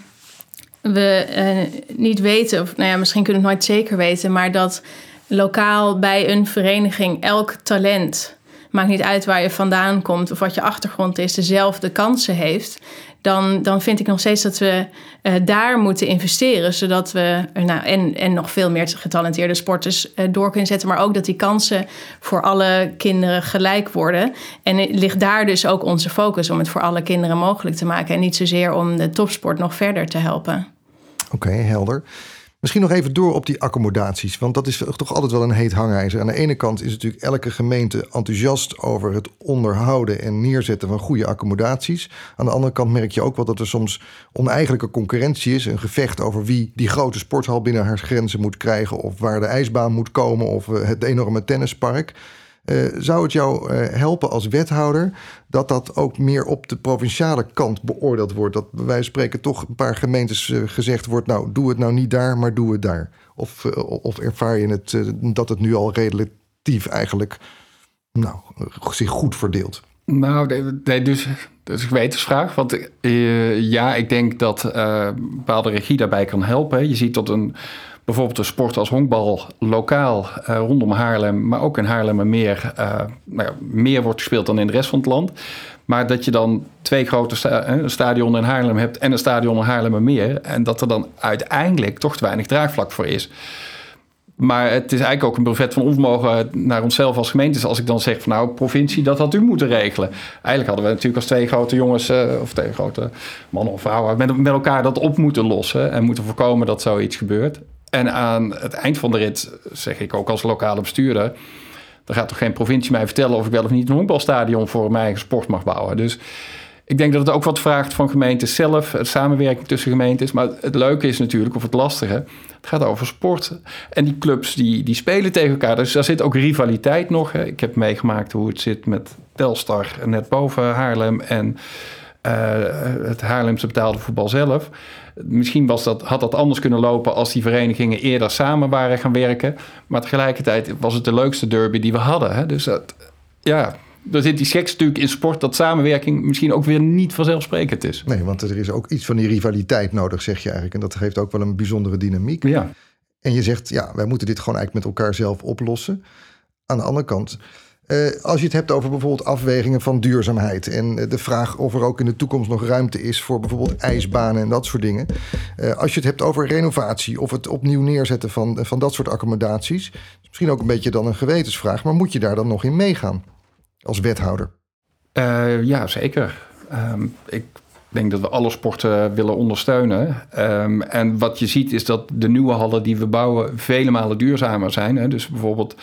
we uh, niet weten, of nou ja, misschien kunnen we het nooit zeker weten, maar dat lokaal bij een vereniging elk talent maakt niet uit waar je vandaan komt of wat je achtergrond is, dezelfde kansen heeft dan, dan vind ik nog steeds dat we uh, daar moeten investeren. Zodat we nou, en, en nog veel meer getalenteerde sporters uh, door kunnen zetten. Maar ook dat die kansen voor alle kinderen gelijk worden. En ligt daar dus ook onze focus om het voor alle kinderen mogelijk te maken. En niet zozeer om de topsport nog verder te helpen. Oké, helder. Misschien nog even door op die accommodaties, want dat is toch altijd wel een heet hangijzer. Aan de ene kant is natuurlijk elke gemeente enthousiast over het onderhouden en neerzetten van goede accommodaties. Aan de andere kant merk je ook wel dat er soms oneigenlijke concurrentie is. Een gevecht over wie die grote sporthal binnen haar grenzen moet krijgen, of waar de ijsbaan moet komen, of eh, het enorme tennispark. Uh, zou het jou uh, helpen als wethouder dat dat ook meer op de provinciale kant beoordeeld wordt? Dat van spreken toch een paar gemeentes uh, gezegd wordt: nou, doe het nou niet daar, maar doe het daar. Of, of ervaar je het dat het nu al relatief eigenlijk nou, zich goed verdeelt? Nou, nee, dus dat is een gewetensvraag. Want ja, ik denk dat bepaalde regie daarbij kan helpen. Je ziet dat een bijvoorbeeld een sport als honkbal lokaal uh, rondom Haarlem, maar ook in Haarlemmermeer, uh, nou ja, meer wordt gespeeld dan in de rest van het land. Maar dat je dan twee grote sta een stadion in Haarlem hebt en een stadion in Haarlemmermeer. En dat er dan uiteindelijk toch te weinig draagvlak voor is. Maar het is eigenlijk ook een brevet van onvermogen naar onszelf als gemeente. Dus als ik dan zeg van nou, provincie, dat had u moeten regelen. Eigenlijk hadden we natuurlijk als twee grote jongens, of twee grote mannen of vrouwen, met, met elkaar dat op moeten lossen. En moeten voorkomen dat zoiets gebeurt. En aan het eind van de rit zeg ik ook als lokale bestuurder... dan gaat toch geen provincie mij vertellen... of ik wel of niet een honkbalstadion voor mijn eigen sport mag bouwen. Dus ik denk dat het ook wat vraagt van gemeentes zelf... het samenwerking tussen gemeentes. Maar het leuke is natuurlijk, of het lastige... het gaat over sport. En die clubs die, die spelen tegen elkaar. Dus daar zit ook rivaliteit nog. Hè. Ik heb meegemaakt hoe het zit met Telstar net boven Haarlem... en het Haarlemse betaalde voetbal zelf. Misschien was dat, had dat anders kunnen lopen als die verenigingen eerder samen waren gaan werken. Maar tegelijkertijd was het de leukste derby die we hadden. Hè? Dus dat, ja, er zit die seks natuurlijk in sport dat samenwerking misschien ook weer niet vanzelfsprekend is. Nee, want er is ook iets van die rivaliteit nodig, zeg je eigenlijk. En dat geeft ook wel een bijzondere dynamiek. Ja. En je zegt, ja, wij moeten dit gewoon eigenlijk met elkaar zelf oplossen. Aan de andere kant, eh, als je het hebt over bijvoorbeeld afwegingen van duurzaamheid en de vraag of er ook in de toekomst nog ruimte is voor bijvoorbeeld ijsbanen en dat soort dingen. Eh, als je het hebt over renovatie of het opnieuw neerzetten van, van dat soort accommodaties, misschien ook een beetje dan een gewetensvraag, maar moet je daar dan nog in meegaan als wethouder? Uh, ja, zeker. Ehm, ik denk dat we alle sporten willen ondersteunen. Um, en wat je ziet is dat de nieuwe hallen die we bouwen vele malen duurzamer zijn. Hè? Dus bijvoorbeeld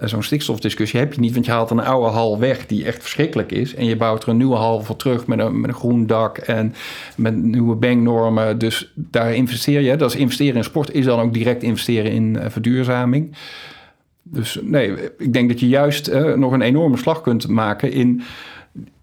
uh, zo'n stikstofdiscussie heb je niet, want je haalt een oude hal weg die echt verschrikkelijk is. En je bouwt er een nieuwe hal voor terug met een, met een groen dak en met nieuwe banknormen. Dus daar investeer je. Dat is investeren in sport, is dan ook direct investeren in uh, verduurzaming. Dus nee, ik denk dat je juist uh, nog een enorme slag kunt maken in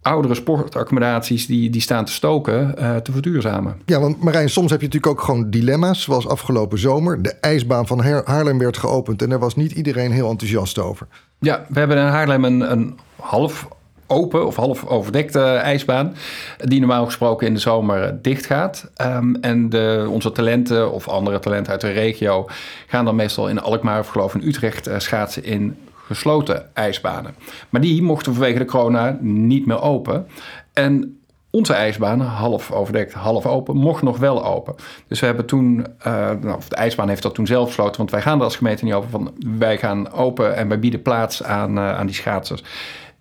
oudere sportaccommodaties die, die staan te stoken, uh, te verduurzamen. Ja, want Marijn, soms heb je natuurlijk ook gewoon dilemma's, zoals afgelopen zomer. De ijsbaan van Haarlem werd geopend en daar was niet iedereen heel enthousiast over. Ja, we hebben in Haarlem een, een half open of half overdekte ijsbaan, die normaal gesproken in de zomer dicht gaat. Um, en de, onze talenten of andere talenten uit de regio gaan dan meestal in Alkmaar of geloof in Utrecht uh, schaatsen in gesloten ijsbanen. Maar die mochten vanwege de corona niet meer open. En onze ijsbaan, half overdekt, half open, mocht nog wel open. Dus we hebben toen, uh, nou, de ijsbaan heeft dat toen zelf gesloten, want wij gaan er als gemeente niet over van wij gaan open en wij bieden plaats aan, uh, aan die schaatsers.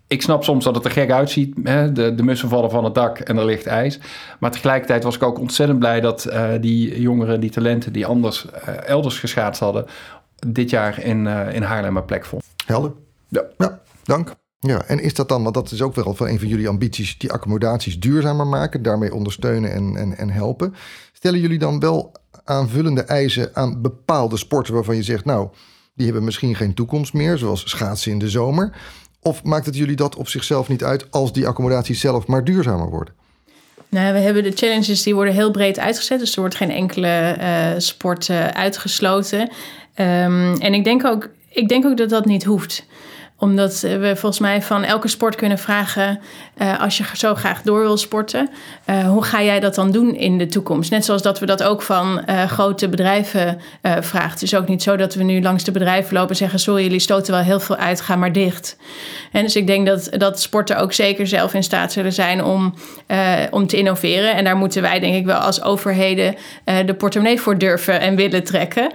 Ik snap soms dat het er gek uitziet. Hè? De, de mussen vallen van het dak en er ligt ijs. Maar tegelijkertijd was ik ook ontzettend blij dat uh, die jongeren, die talenten die anders elders geschaatst hadden, dit jaar in, in Haarlem een plek vonden. Helder. Ja. ja, dank. Ja, en is dat dan, want dat is ook wel van een van jullie ambities, die accommodaties duurzamer maken, daarmee ondersteunen en, en, en helpen. Stellen jullie dan wel aanvullende eisen aan bepaalde sporten waarvan je zegt, nou, die hebben misschien geen toekomst meer, zoals schaatsen in de zomer? Of maakt het jullie dat op zichzelf niet uit als die accommodaties zelf maar duurzamer worden? Nou, we hebben de challenges die worden heel breed uitgezet, dus er wordt geen enkele uh, sport uh, uitgesloten. Um, en ik denk ook ik denk ook dat dat niet hoeft omdat we volgens mij van elke sport kunnen vragen: uh, als je zo graag door wil sporten, uh, hoe ga jij dat dan doen in de toekomst? Net zoals dat we dat ook van uh, grote bedrijven vragen. Het is ook niet zo dat we nu langs de bedrijven lopen en zeggen: Sorry, jullie stoten wel heel veel uit, ga maar dicht. En dus ik denk dat, dat sporten ook zeker zelf in staat zullen zijn om, om te innoveren. En daar moeten wij, denk ik, wel als overheden de portemonnee voor durven en willen trekken.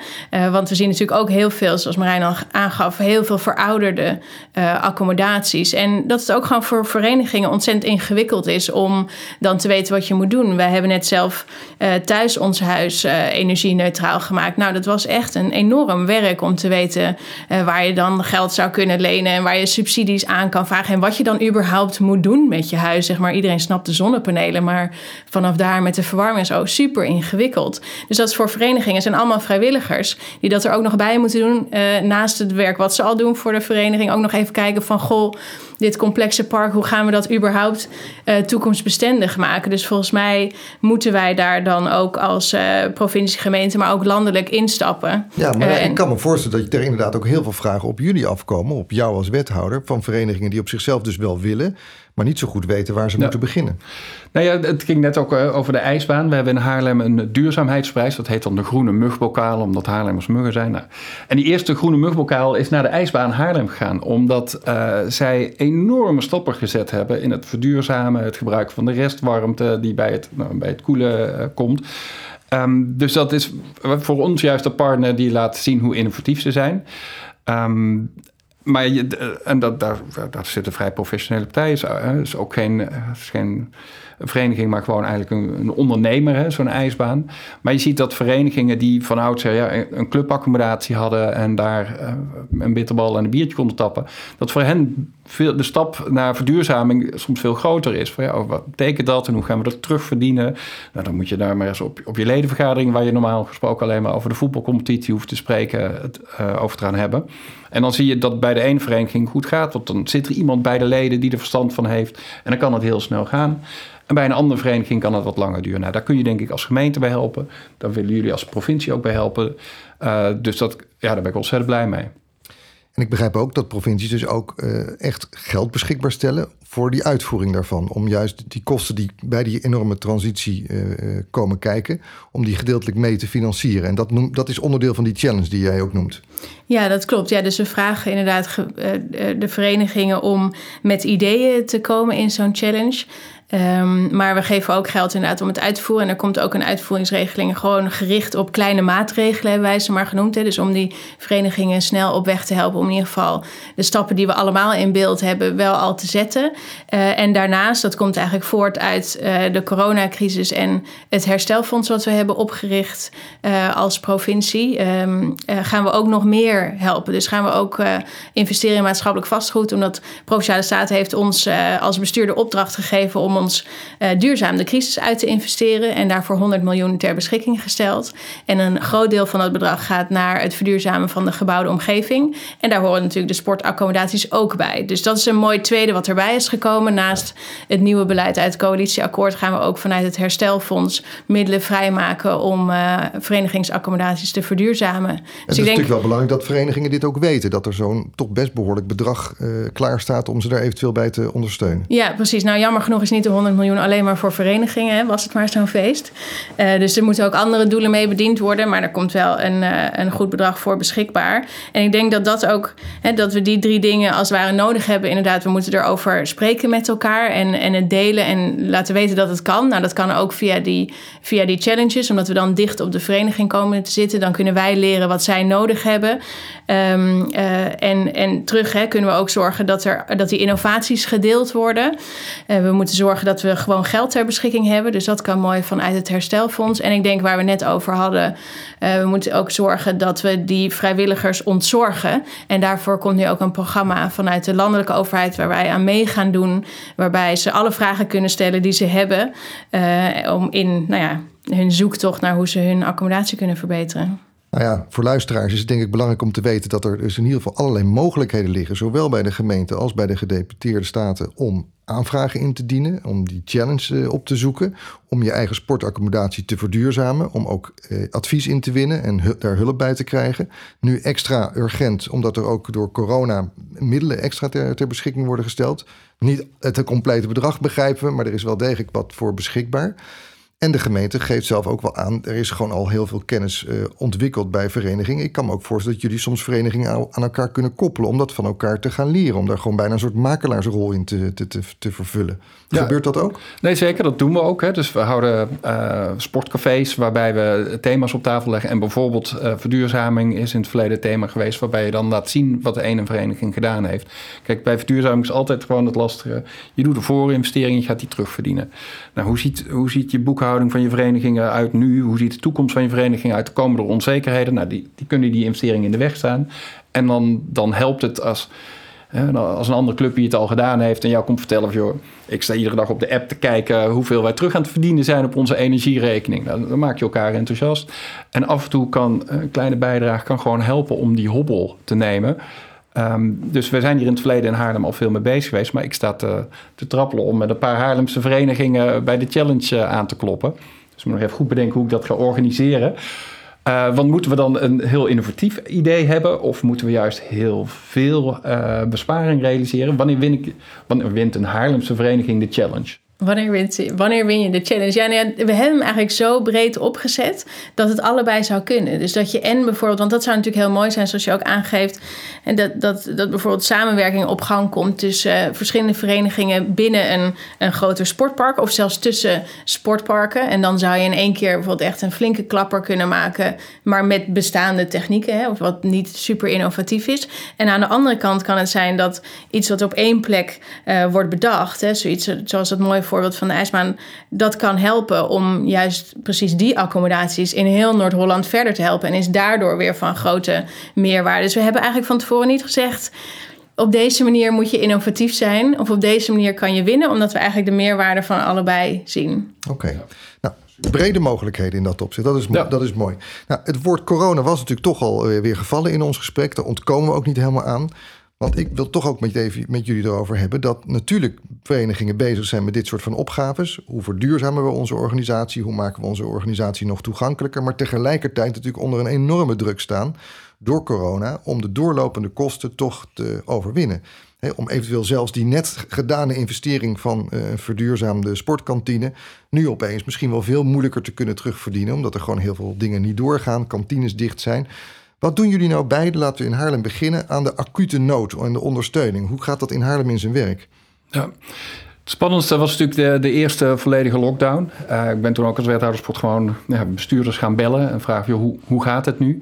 want we zien natuurlijk ook heel veel, zoals Marijn al aangaf, heel veel verouderde uh, accommodaties. En dat het ook gewoon voor verenigingen ontzettend ingewikkeld is om dan te weten wat je moet doen. Wij hebben net zelf uh, thuis ons huis uh, energie-neutraal gemaakt. Nou, dat was echt een enorm werk om te weten waar je dan geld zou kunnen lenen en waar je subsidies aan kan vragen. En wat je dan überhaupt moet doen met je huis. Zeg maar, iedereen snapt de zonnepanelen, maar vanaf daar met de verwarming is ook super ingewikkeld. Dus dat is voor verenigingen, zijn allemaal vrijwilligers die dat er ook nog bij moeten doen. naast het werk wat ze al doen voor de vereniging, ook nog even kijken van goh, dit complexe park, hoe gaan we dat überhaupt uh, toekomstbestendig maken? Dus volgens mij moeten wij daar dan ook als uh, provincie, gemeente, maar ook landelijk instappen. Ja, maar uh, ik kan me voorstellen dat er inderdaad ook heel veel vragen op jullie afkomen, op jou als wethouder, van verenigingen die op zichzelf dus wel willen, maar niet zo goed weten waar ze moeten beginnen. Nou ja, het ging net ook over de ijsbaan. We hebben in Haarlem een duurzaamheidsprijs. Dat heet dan de Groene Mugbokaal, omdat Haarlemmers muggen zijn. Nou, en die eerste Groene Mugbokaal is naar de ijsbaan Haarlem gegaan. Omdat uh, zij enorme stappen gezet hebben in het verduurzamen, het gebruik van de restwarmte die bij het, nou, bij het koelen uh, komt. Um, dus dat is voor ons juist een partner die laat zien hoe innovatief ze zijn. Um, maar je, en dat, daar, daar zitten vrij professionele partijen. Het is ook geen, geen vereniging, maar gewoon eigenlijk een, een ondernemer, zo'n ijsbaan. Maar je ziet dat verenigingen die van oudsher ja, een clubaccommodatie hadden en daar uh, een bitterbal en een biertje konden tappen, dat voor hen veel, de stap naar verduurzaming soms veel groter is. Van, ja, wat betekent dat en hoe gaan we dat terugverdienen? Nou, dan moet je daar maar eens op, op je ledenvergadering, waar je normaal gesproken alleen maar over de voetbalcompetitie hoeft te spreken, het uh, over te gaan hebben. En dan zie je dat bij de ene vereniging goed gaat, want dan zit er iemand bij de leden die er verstand van heeft. En dan kan het heel snel gaan. En bij een andere vereniging kan het wat langer duren. Nou, daar kun je denk ik als gemeente bij helpen. Daar willen jullie als provincie ook bij helpen. Uh, dus dat, ja, daar ben ik ontzettend blij mee. En ik begrijp ook dat provincies dus ook uh, echt geld beschikbaar stellen voor die uitvoering daarvan. Om juist die kosten die bij die enorme transitie uh, komen kijken, om die gedeeltelijk mee te financieren. En dat, dat is onderdeel van die challenge die jij ook noemt. Ja, dat klopt. Ja, dus we vragen inderdaad de verenigingen om met ideeën te komen in zo'n challenge. Um, maar we geven ook geld inderdaad om het uit te voeren. En er komt ook een uitvoeringsregeling gewoon gericht op kleine maatregelen, hebben wij ze maar genoemd. Hè. Dus om die verenigingen snel op weg te helpen. Om in ieder geval de stappen die we allemaal in beeld hebben wel al te zetten. Uh, en daarnaast, dat komt eigenlijk voort uit uh, de coronacrisis en het herstelfonds wat we hebben opgericht uh, als provincie. Um, gaan we ook nog meer helpen. Dus gaan we ook investeren in maatschappelijk vastgoed. Omdat Provinciale Staat heeft ons als bestuur de opdracht gegeven om ons uh, duurzaam de crisis uit te investeren en daarvoor 100 miljoen ter beschikking gesteld. En een groot deel van dat bedrag gaat naar het verduurzamen van de gebouwde omgeving. En daar horen natuurlijk de sportaccommodaties ook bij. Dus dat is een mooi tweede wat erbij is gekomen. Naast het nieuwe beleid uit het coalitieakkoord gaan we ook vanuit het herstelfonds middelen vrijmaken om uh, verenigingsaccommodaties te verduurzamen. Dus het is denk... natuurlijk wel belangrijk dat verenigingen dit ook weten. Dat er zo'n toch best behoorlijk bedrag uh, klaar staat om ze daar eventueel bij te ondersteunen. Ja, precies. Nou, jammer genoeg is niet 100 miljoen alleen maar voor verenigingen, was het maar zo'n feest. Uh, dus er moeten ook andere doelen mee bediend worden, maar er komt wel een, uh, een goed bedrag voor beschikbaar. En ik denk dat dat ook, hè, dat we die drie dingen als het ware nodig hebben. Inderdaad, we moeten erover spreken met elkaar en, en het delen en laten weten dat het kan. Nou, dat kan ook via die, via die challenges, omdat we dan dicht op de vereniging komen te zitten. Dan kunnen wij leren wat zij nodig hebben. Um, uh, en, en terug hè, kunnen we ook zorgen dat, er, dat die innovaties gedeeld worden. we moeten zorgen dat we gewoon geld ter beschikking hebben. Dus dat kan mooi vanuit het herstelfonds. En ik denk waar we net over hadden, uh, we moeten ook zorgen dat we die vrijwilligers ontzorgen. En daarvoor komt nu ook een programma vanuit de landelijke overheid waar wij aan mee gaan doen. Waarbij ze alle vragen kunnen stellen die ze hebben. Uh, om in nou ja, hun zoektocht naar hoe ze hun accommodatie kunnen verbeteren. Nou ja, voor luisteraars is het denk ik belangrijk om te weten dat er dus in ieder geval allerlei mogelijkheden liggen, zowel bij de gemeente als bij de gedeputeerde staten, om aanvragen in te dienen, om die challenge eh, op te zoeken, om je eigen sportaccommodatie te verduurzamen, om ook eh, advies in te winnen en daar hulp bij te krijgen. Nu extra urgent, omdat er ook door corona middelen extra ter, ter beschikking worden gesteld. Niet het complete bedrag begrijpen maar er is wel degelijk wat voor beschikbaar. En de gemeente geeft zelf ook wel aan, er is gewoon al heel veel kennis uh, ontwikkeld bij verenigingen. Ik kan me ook voorstellen dat jullie soms verenigingen aan elkaar kunnen koppelen om dat van elkaar te gaan leren. Om daar gewoon bijna een soort makelaarsrol in te, te, te, te vervullen. Ja. Gebeurt dat ook? Nee, zeker. Dat doen we ook. Hè. Dus we houden uh, sportcafés waarbij we thema's op tafel leggen. En bijvoorbeeld uh, verduurzaming is in het verleden thema geweest waarbij je dan laat zien wat de ene vereniging gedaan heeft. Kijk, bij verduurzaming is altijd gewoon het lastige. Je doet een voorinvestering, je gaat die terugverdienen. Nou, hoe ziet, hoe ziet je boekhouding van je verenigingen uit nu? Hoe ziet de toekomst van je vereniging uit? Komen er onzekerheden? Nou, die, die kunnen die investeringen in de weg staan. En dan, dan helpt het als, als een andere club die het al gedaan heeft en jou komt vertellen: joh, ik sta iedere dag op de app te kijken hoeveel wij terug aan het verdienen zijn op onze energierekening. Nou, dan maak je elkaar enthousiast. En af en toe kan een kleine bijdrage kan gewoon helpen om die hobbel te nemen. Um, dus we zijn hier in het verleden in Haarlem al veel mee bezig geweest. Maar ik sta te, te trappelen om met een paar Haarlemse verenigingen bij de challenge uh, aan te kloppen. Dus ik moet nog even goed bedenken hoe ik dat ga organiseren. Uh, want moeten we dan een heel innovatief idee hebben? Of moeten we juist heel veel besparing realiseren? Wanneer, ik, wanneer wint een Haarlemse vereniging de challenge? Wanneer, wanneer win je de challenge? Ja, nou ja, we hebben hem eigenlijk zo breed opgezet dat het allebei zou kunnen. Dus dat je en bijvoorbeeld, want dat zou natuurlijk heel mooi zijn, zoals je ook aangeeft, en dat, dat, dat bijvoorbeeld samenwerking op gang komt tussen uh, verschillende verenigingen binnen een, een groter sportpark of zelfs tussen sportparken. En dan zou je in één keer bijvoorbeeld echt een flinke klapper kunnen maken, maar met bestaande technieken, hè, of wat niet super innovatief is. En aan de andere kant kan het zijn dat iets wat op één plek uh, wordt bedacht, hè, zoiets zoals het mooie voorbeeld van de ijsbaan, dat kan helpen om juist precies die accommodaties in heel Noord-Holland verder te helpen. En is daardoor weer van grote meerwaarde. Dus we hebben eigenlijk van tevoren niet gezegd op deze manier moet je innovatief zijn. Of op deze manier kan je winnen. Omdat we eigenlijk de meerwaarde van allebei zien. Oké. Nou, brede mogelijkheden in dat opzicht. Dat is, dat is mooi. Nou, het woord corona was natuurlijk toch al weer gevallen in ons gesprek. Daar ontkomen we ook niet helemaal aan. Want ik wil toch ook met, met jullie erover hebben dat natuurlijk verenigingen bezig zijn met dit soort van opgaves. Hoe verduurzamen we onze organisatie? Hoe maken we onze organisatie nog toegankelijker? Maar tegelijkertijd natuurlijk onder een enorme druk staan door corona om de doorlopende kosten toch te overwinnen. om eventueel zelfs die net gedane investering van een uh, verduurzaamde sportkantine nu opeens misschien wel veel moeilijker te kunnen terugverdienen, omdat er gewoon heel veel dingen niet doorgaan, kantines dicht zijn. Wat doen jullie nou beide, laten we in Haarlem beginnen, aan de acute nood en de ondersteuning? Hoe gaat dat in Haarlem in zijn werk? Ja. Het spannendste was natuurlijk de, de eerste volledige lockdown. Uh, ik ben toen ook als wethoudersport gewoon ja, bestuurders gaan bellen en vragen: hoe, hoe gaat het nu?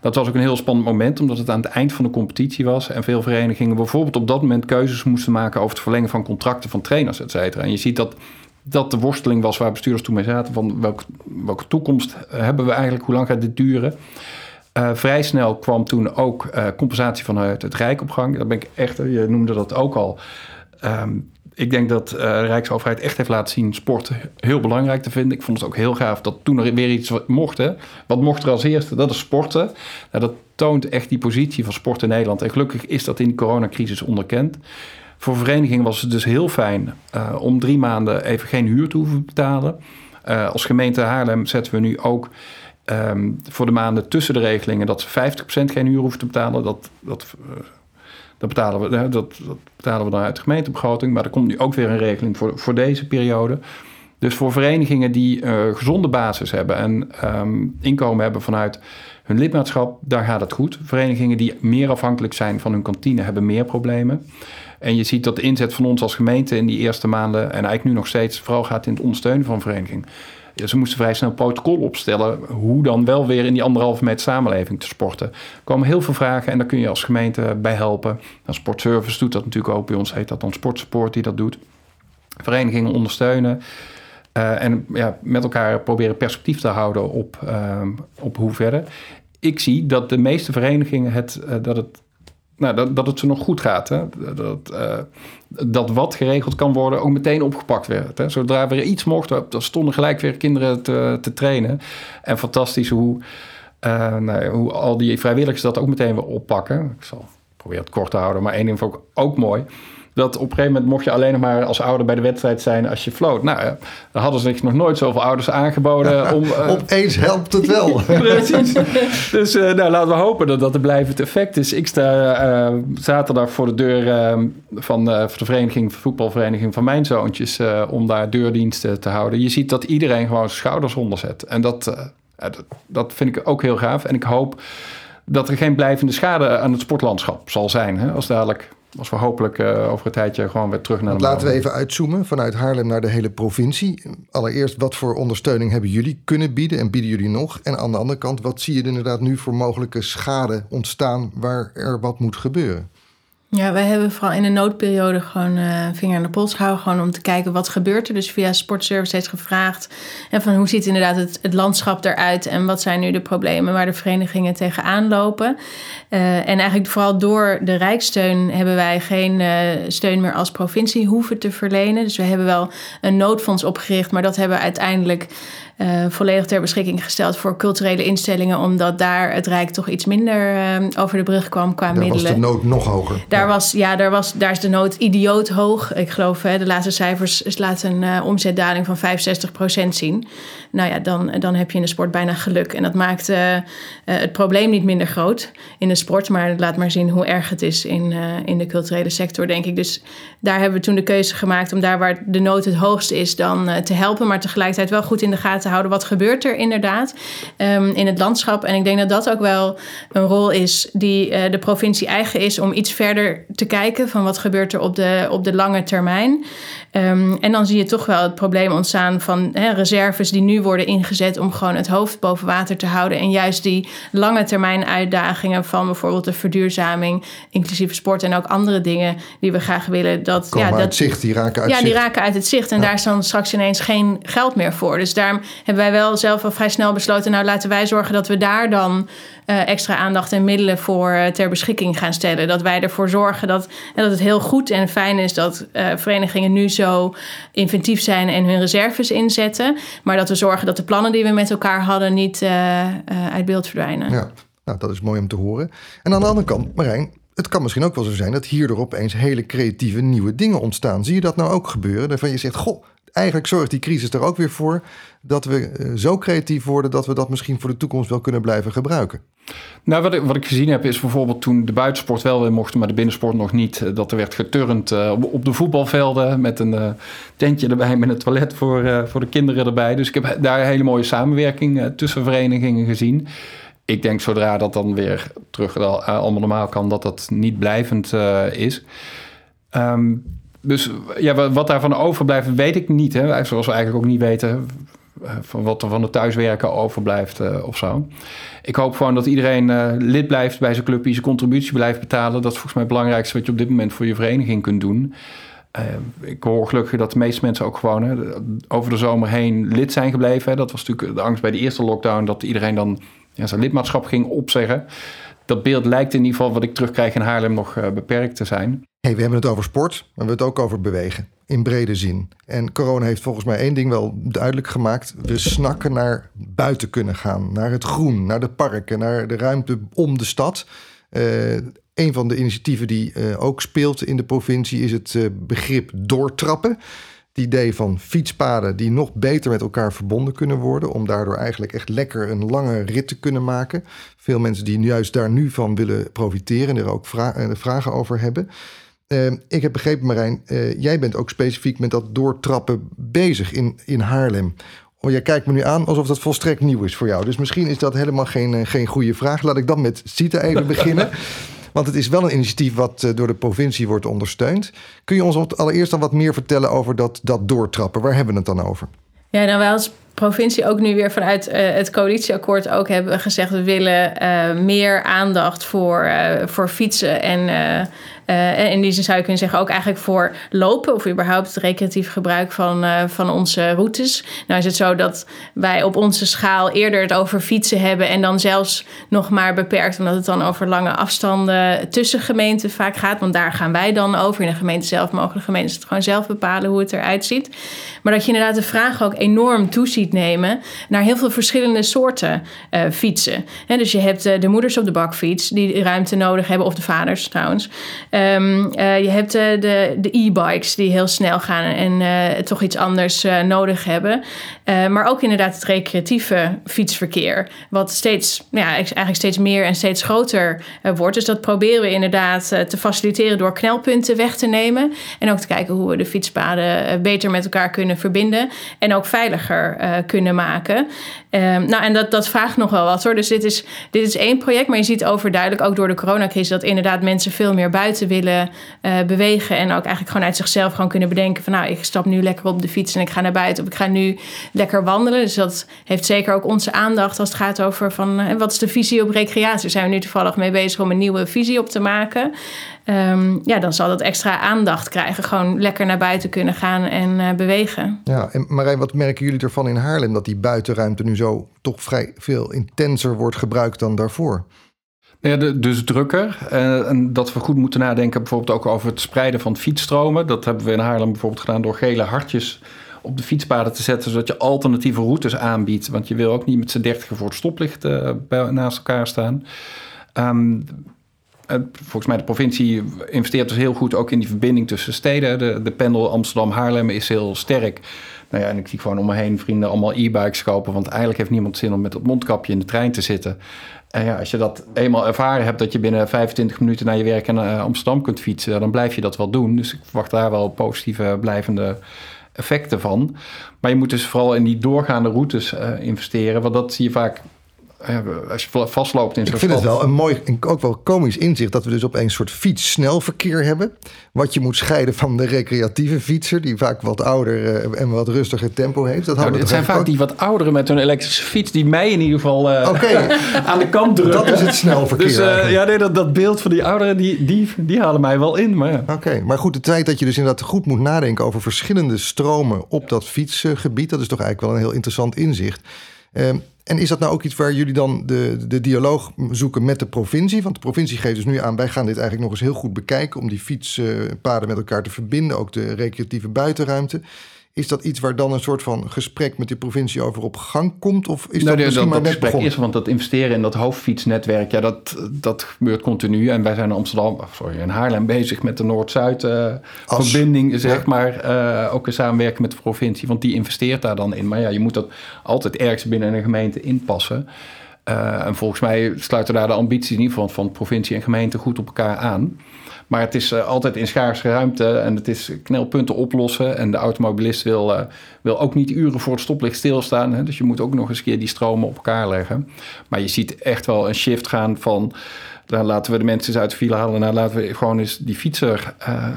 Dat was ook een heel spannend moment, omdat het aan het eind van de competitie was. En veel verenigingen bijvoorbeeld op dat moment keuzes moesten maken over het verlengen van contracten van trainers, et cetera. En je ziet dat dat de worsteling was waar bestuurders toen mee zaten. Van welke toekomst hebben we eigenlijk? Hoe lang gaat dit duren? Uh, vrij snel kwam toen ook uh, compensatie vanuit het Rijk op gang. Daar ben ik echt, je noemde dat ook al. Um, ik denk dat uh, de Rijksoverheid echt heeft laten zien sport heel belangrijk te vinden. Ik vond het ook heel gaaf dat toen er weer iets mocht. Wat mocht er als eerste? Dat is sporten. Nou, dat toont echt die positie van sport in Nederland. En gelukkig is dat in de coronacrisis onderkend. Voor verenigingen was het dus heel fijn om drie maanden even geen huur te hoeven betalen. Als gemeente Haarlem zetten we nu ook um, voor de maanden tussen de regelingen dat ze 50% geen huur hoeven te betalen. Dat, dat dat betalen we, dat, dat betalen we dan uit de gemeentebegroting. Maar er komt nu ook weer een regeling voor, voor deze periode. Dus voor verenigingen die uh, gezonde basis hebben en um, inkomen hebben vanuit hun lidmaatschap, daar gaat het goed. Verenigingen die meer afhankelijk zijn van hun kantine hebben meer problemen. En je ziet dat de inzet van ons als gemeente in die eerste maanden en eigenlijk nu nog steeds vooral gaat in het ondersteunen van verenigingen ze moesten vrij snel protocol opstellen. Hoe dan wel weer in die anderhalve meter samenleving te sporten. Er komen heel veel vragen en daar kun je als gemeente bij helpen. Nou, sportservice doet dat natuurlijk ook. Bij ons heet dat dan Sportsupport die dat doet. Verenigingen ondersteunen. Uh, en ja, met elkaar proberen perspectief te houden op, uh, op hoe verder. Ik zie dat de meeste verenigingen het, uh, dat het nou, dat, dat het ze nog goed gaat. Hè? Dat, uh, dat wat geregeld kan worden ook meteen opgepakt werd. Hè? Zodra we iets mochten, dan stonden gelijk weer kinderen te, te trainen. En fantastisch hoe, uh, nou, hoe al die vrijwilligers dat ook meteen weer oppakken. Ik zal proberen het kort te houden, maar één ding ook mooi dat op een gegeven moment mocht je alleen nog maar als ouder bij de wedstrijd zijn als je floot. Nou, ja, dan hadden ze nog nooit zoveel ouders aangeboden [laughs] om... Uh, Opeens helpt het wel. [laughs] Precies. Dus uh, nou, laten we hopen dat dat een blijvend effect is. Ik sta uh, zaterdag voor de deur ehm, van, de vereniging, voetbalvereniging van mijn zoontjes... om daar deurdiensten te houden. Je ziet dat iedereen gewoon zijn schouders onderzet. En dat, dat, dat vind ik ook heel gaaf. En ik hoop dat er geen blijvende schade aan het sportlandschap zal zijn. Hè, als dadelijk als we hopelijk uh, over een tijdje gewoon weer terug naar de Laten we even uitzoomen vanuit Haarlem naar de hele provincie. Allereerst, wat voor ondersteuning hebben jullie kunnen bieden en bieden jullie nog? En aan de andere kant, wat zie je inderdaad nu voor mogelijke schade ontstaan waar er wat moet gebeuren? Ja, wij hebben vooral in de noodperiode gewoon uh, vinger aan de pols gehouden. Gewoon om te kijken wat gebeurt er. Dus via Sportservice heeft gevraagd. En van hoe ziet inderdaad het, landschap eruit. En wat zijn nu de problemen waar de verenigingen tegenaan lopen. Uh, en eigenlijk vooral door de Rijkssteun hebben wij geen uh, steun meer als provincie hoeven te verlenen. Dus we hebben wel een noodfonds opgericht. Maar dat hebben we uiteindelijk volledig ter beschikking gesteld voor culturele instellingen, omdat daar het Rijk toch iets minder uh, over de brug kwam qua daar middelen. Daar was de nood nog hoger. Daar, was, ja, daar, was, daar is de nood idioot hoog. Ik geloof, hè, de laatste cijfers laten een uh, omzetdaling van 65% zien. Nou ja, dan, dan heb je in de sport bijna geluk. En dat maakt het probleem niet minder groot in de sport, maar het laat maar zien hoe erg het is in, in de culturele sector, denk ik. Dus daar hebben we toen de keuze gemaakt om daar waar de nood het hoogst is, dan te helpen, maar tegelijkertijd wel goed in de gaten houden. Wat gebeurt er inderdaad um, in het landschap? En ik denk dat dat ook wel een rol is die uh, de provincie eigen is om iets verder te kijken van wat gebeurt er op de, op de lange termijn. Um, en dan zie je toch wel het probleem ontstaan van hè, reserves die nu worden ingezet om gewoon het hoofd boven water te houden. En juist die lange termijn uitdagingen van bijvoorbeeld de verduurzaming, inclusief sport en ook andere dingen die we graag willen. Dat, ja, dat, uit zicht, die raken uit ja, zicht. die raken uit het zicht. En ja. daar is dan straks ineens geen geld meer voor. Dus daarom hebben wij wel zelf al vrij snel besloten, nou laten wij zorgen dat we daar dan uh, extra aandacht en middelen voor uh, ter beschikking gaan stellen. Dat wij ervoor zorgen dat, en dat het heel goed en fijn is dat verenigingen nu zo inventief zijn en hun reserves inzetten. Maar dat we zorgen dat de plannen die we met elkaar hadden niet uit beeld verdwijnen. Ja, nou, dat is mooi om te horen. En aan de andere kant, Marijn, het kan misschien ook wel zo zijn dat hierdoor opeens hele creatieve nieuwe dingen ontstaan. Zie je dat nou ook gebeuren? Daarvan je zegt, goh, eigenlijk zorgt die crisis er ook weer voor dat we eh, zo creatief worden dat we dat misschien voor de toekomst wel kunnen blijven gebruiken. Nou, wat ik, wat ik gezien heb is bijvoorbeeld toen de buitensport wel weer mochten, maar de binnensport nog niet. Eh, dat er werd geturnd uh, op de voetbalvelden met een tentje erbij, met een toilet voor, voor de kinderen erbij. Dus ik heb daar een hele mooie samenwerking tussen verenigingen gezien ik denk zodra dat dan weer terug allemaal normaal kan, dat dat niet blijvend is. Um, dus ja, wat daarvan overblijft, weet ik niet. Hè. Zoals we eigenlijk ook niet weten eh, van wat er van het thuiswerken overblijft uh, of zo. Ik hoop gewoon dat iedereen uh, lid blijft bij zijn clubje, zijn contributie blijft betalen. Dat is volgens mij het belangrijkste wat je op dit moment voor je vereniging kunt doen. ik hoor gelukkig dat de meeste mensen ook gewoon hè, over de zomer heen lid zijn gebleven. Dat was natuurlijk de angst bij de eerste lockdown, dat iedereen dan ja, zijn lidmaatschap ging opzeggen. Dat beeld lijkt in ieder geval wat ik terugkrijg in Haarlem nog beperkt te zijn. Hey, we hebben het over sport, maar we hebben het ook over bewegen. In brede zin. En corona heeft volgens mij één ding wel duidelijk gemaakt. We snakken naar buiten kunnen gaan. Naar het groen, naar de parken, naar de ruimte om de stad. Uh, een van de initiatieven die uh, ook speelt in de provincie is het begrip doortrappen. Het idee van fietspaden die nog beter met elkaar verbonden kunnen worden. Om daardoor eigenlijk echt lekker een lange rit te kunnen maken. Veel mensen die juist daar nu van willen profiteren en er ook eh, vragen over hebben. Uh, ik heb begrepen, Marijn, uh, jij bent ook specifiek met dat doortrappen bezig in, in Haarlem. Oh, jij kijkt me nu aan alsof dat volstrekt nieuw is voor jou. Dus misschien is dat helemaal geen, geen goede vraag. Laat ik dan met Sita even beginnen. [laughs] Want het is wel een initiatief wat eh, door de provincie wordt ondersteund. Kun je ons allereerst dan wat meer vertellen over dat, dat doortrappen? Waar hebben we het dan over? Ja, nou wij als provincie ook nu weer vanuit uh, het coalitieakkoord ook hebben gezegd... we willen uh, meer aandacht voor, uh, voor fietsen en uh, en in die zin zou je kunnen zeggen ook eigenlijk voor lopen of überhaupt het recreatief gebruik van, uh, van onze routes. Nou is het zo dat wij op onze schaal eerder het over fietsen hebben en dan zelfs nog maar beperkt, omdat het dan over lange afstanden tussen gemeenten vaak gaat. Want daar gaan wij dan over. In de gemeente zelf mogen de gemeentes het gewoon zelf bepalen hoe het eruit ziet. Maar dat je inderdaad de vraag ook enorm toe ziet nemen naar heel veel verschillende soorten uh, fietsen. Dus je hebt de moeders op de bakfiets die ruimte nodig hebben, of de vaders trouwens. Um, uh, je hebt uh, de, e-bikes die heel snel gaan en uh, toch iets anders nodig hebben. maar ook inderdaad het recreatieve fietsverkeer. Wat steeds, ja, eigenlijk steeds meer en steeds groter wordt. Dus dat proberen we inderdaad te faciliteren door knelpunten weg te nemen. En ook te kijken hoe we de fietspaden beter met elkaar kunnen verbinden. En ook veiliger kunnen maken. Um, nou, en dat, dat vraagt nog wel wat hoor. Dus dit is, dit is één project. Maar je ziet overduidelijk ook door de coronacrisis dat inderdaad mensen veel meer buiten willen uh, bewegen. En ook eigenlijk gewoon uit zichzelf gewoon kunnen bedenken van nou, ik stap nu lekker op de fiets en ik ga naar buiten. Of ik ga nu lekker wandelen. Dus dat heeft zeker ook onze aandacht als het gaat over van uh, wat is de visie op recreatie. Zijn we nu toevallig mee bezig om een nieuwe visie op te maken. Um, ja, dan zal dat extra aandacht krijgen. Gewoon lekker naar buiten kunnen gaan en uh, bewegen. Ja, en Marijn, wat merken jullie ervan in Haarlem dat die buitenruimte nu zo toch vrij veel intenser wordt gebruikt dan daarvoor? Dus drukker. Uh, en dat we goed moeten nadenken bijvoorbeeld ook over het spreiden van fietsstromen. Dat hebben we in Haarlem bijvoorbeeld gedaan door gele hartjes op de fietspaden te zetten, zodat je alternatieve routes aanbiedt. Want je wil ook niet met z'n dertigen voor het stoplicht uh, naast elkaar staan. Um, volgens mij de provincie investeert dus heel goed ook in die verbinding tussen steden. De, de pendel Amsterdam-Haarlem is heel sterk. Nou ja, en ik zie gewoon om me heen vrienden allemaal e-bikes kopen. Want eigenlijk heeft niemand zin om met dat mondkapje in de trein te zitten. Ja, als je dat eenmaal ervaren hebt dat je binnen 25 minuten naar je werk in uh, Amsterdam kunt fietsen, dan blijf je dat wel doen. Dus ik verwacht daar wel positieve blijvende effecten van. Maar je moet dus vooral in die doorgaande routes uh, investeren. Want dat zie je vaak als je vastloopt in zo'n Ik vind het wel een mooi en ook wel komisch inzicht dat we dus op een soort fiets-snelverkeer hebben. Wat je moet scheiden van de recreatieve fietser, die vaak wat ouder uh, en wat rustiger tempo heeft. Dat nou, het zijn vaak die wat ouderen met hun elektrische fiets, die mij in ieder geval uh, [laughs] aan de kant drukken. Dat is het snelverkeer. Dus uh, ja, nee, dat, dat beeld van die ouderen, die, die, die halen mij wel in. Maar ja. Oké, maar goed, de tijd dat je dus inderdaad goed moet nadenken over verschillende stromen op dat fietsgebied, dat is toch eigenlijk wel een heel interessant inzicht. Ehm, En is dat nou ook iets waar jullie dan de, de dialoog zoeken met de provincie? Want de provincie geeft dus nu aan, wij gaan dit eigenlijk nog eens heel goed bekijken om die fietspaden met elkaar te verbinden, ook de recreatieve buitenruimte. Is dat iets waar dan een soort van gesprek met de provincie over op gang komt? Of is nou, dat misschien dat, maar dat net gesprek is, want dat investeren in dat hoofdfietsnetwerk, ja, dat, dat gebeurt continu. En wij zijn in Amsterdam, sorry, in Haarlem bezig met de Noord-Zuid eh, As. zeg Ja. maar. eh, ook in samenwerking met de provincie, want die investeert daar dan in. Maar ja, je moet dat altijd ergens binnen een gemeente inpassen. Eh, en volgens mij sluiten daar de ambities in ieder geval van provincie en gemeente goed op elkaar aan. Maar het is eh, altijd in schaarse ruimte en het is knelpunten oplossen. En de automobilist wil, eh, wil ook niet uren voor het stoplicht stilstaan. Hè? Dus je moet ook nog eens een keer die stromen op elkaar leggen. Maar je ziet echt wel een shift gaan van... Dan laten we de mensen eens uit de file halen. Nou, laten we gewoon eens die fietser eh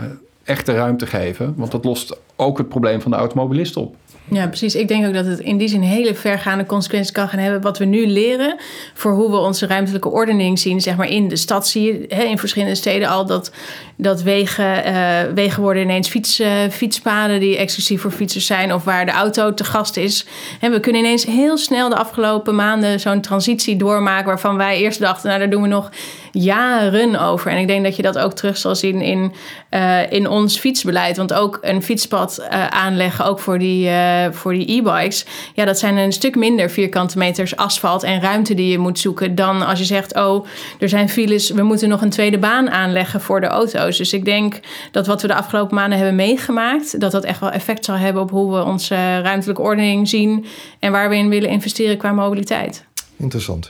echte ruimte geven. Want dat lost ook het probleem van de automobilist op. Ja, precies. Ik denk ook dat het in die zin hele vergaande consequenties kan gaan hebben. Wat we nu leren voor hoe we onze ruimtelijke ordening zien. Zeg maar in de stad zie je hè, in verschillende steden al dat, dat wegen, eh, wegen worden ineens eh, fietspaden die exclusief voor fietsers zijn. Of waar de auto te gast is. En we kunnen ineens heel snel de afgelopen maanden zo'n transitie doormaken. Waarvan wij eerst dachten, nou daar doen we nog jaren over. En ik denk dat je dat ook terug zal zien in, eh, in ons fietsbeleid. Want ook een fietspad eh, aanleggen, ook voor die, eh, voor die e-bikes. Ja, dat zijn een stuk minder vierkante meters asfalt en ruimte die je moet zoeken. Dan als je zegt, oh, er zijn files, we moeten nog een tweede baan aanleggen voor de auto's. Dus ik denk dat wat we de afgelopen maanden hebben meegemaakt, dat dat echt wel effect zal hebben op hoe we onze ruimtelijke ordening zien. En waar we in willen investeren qua mobiliteit. Interessant.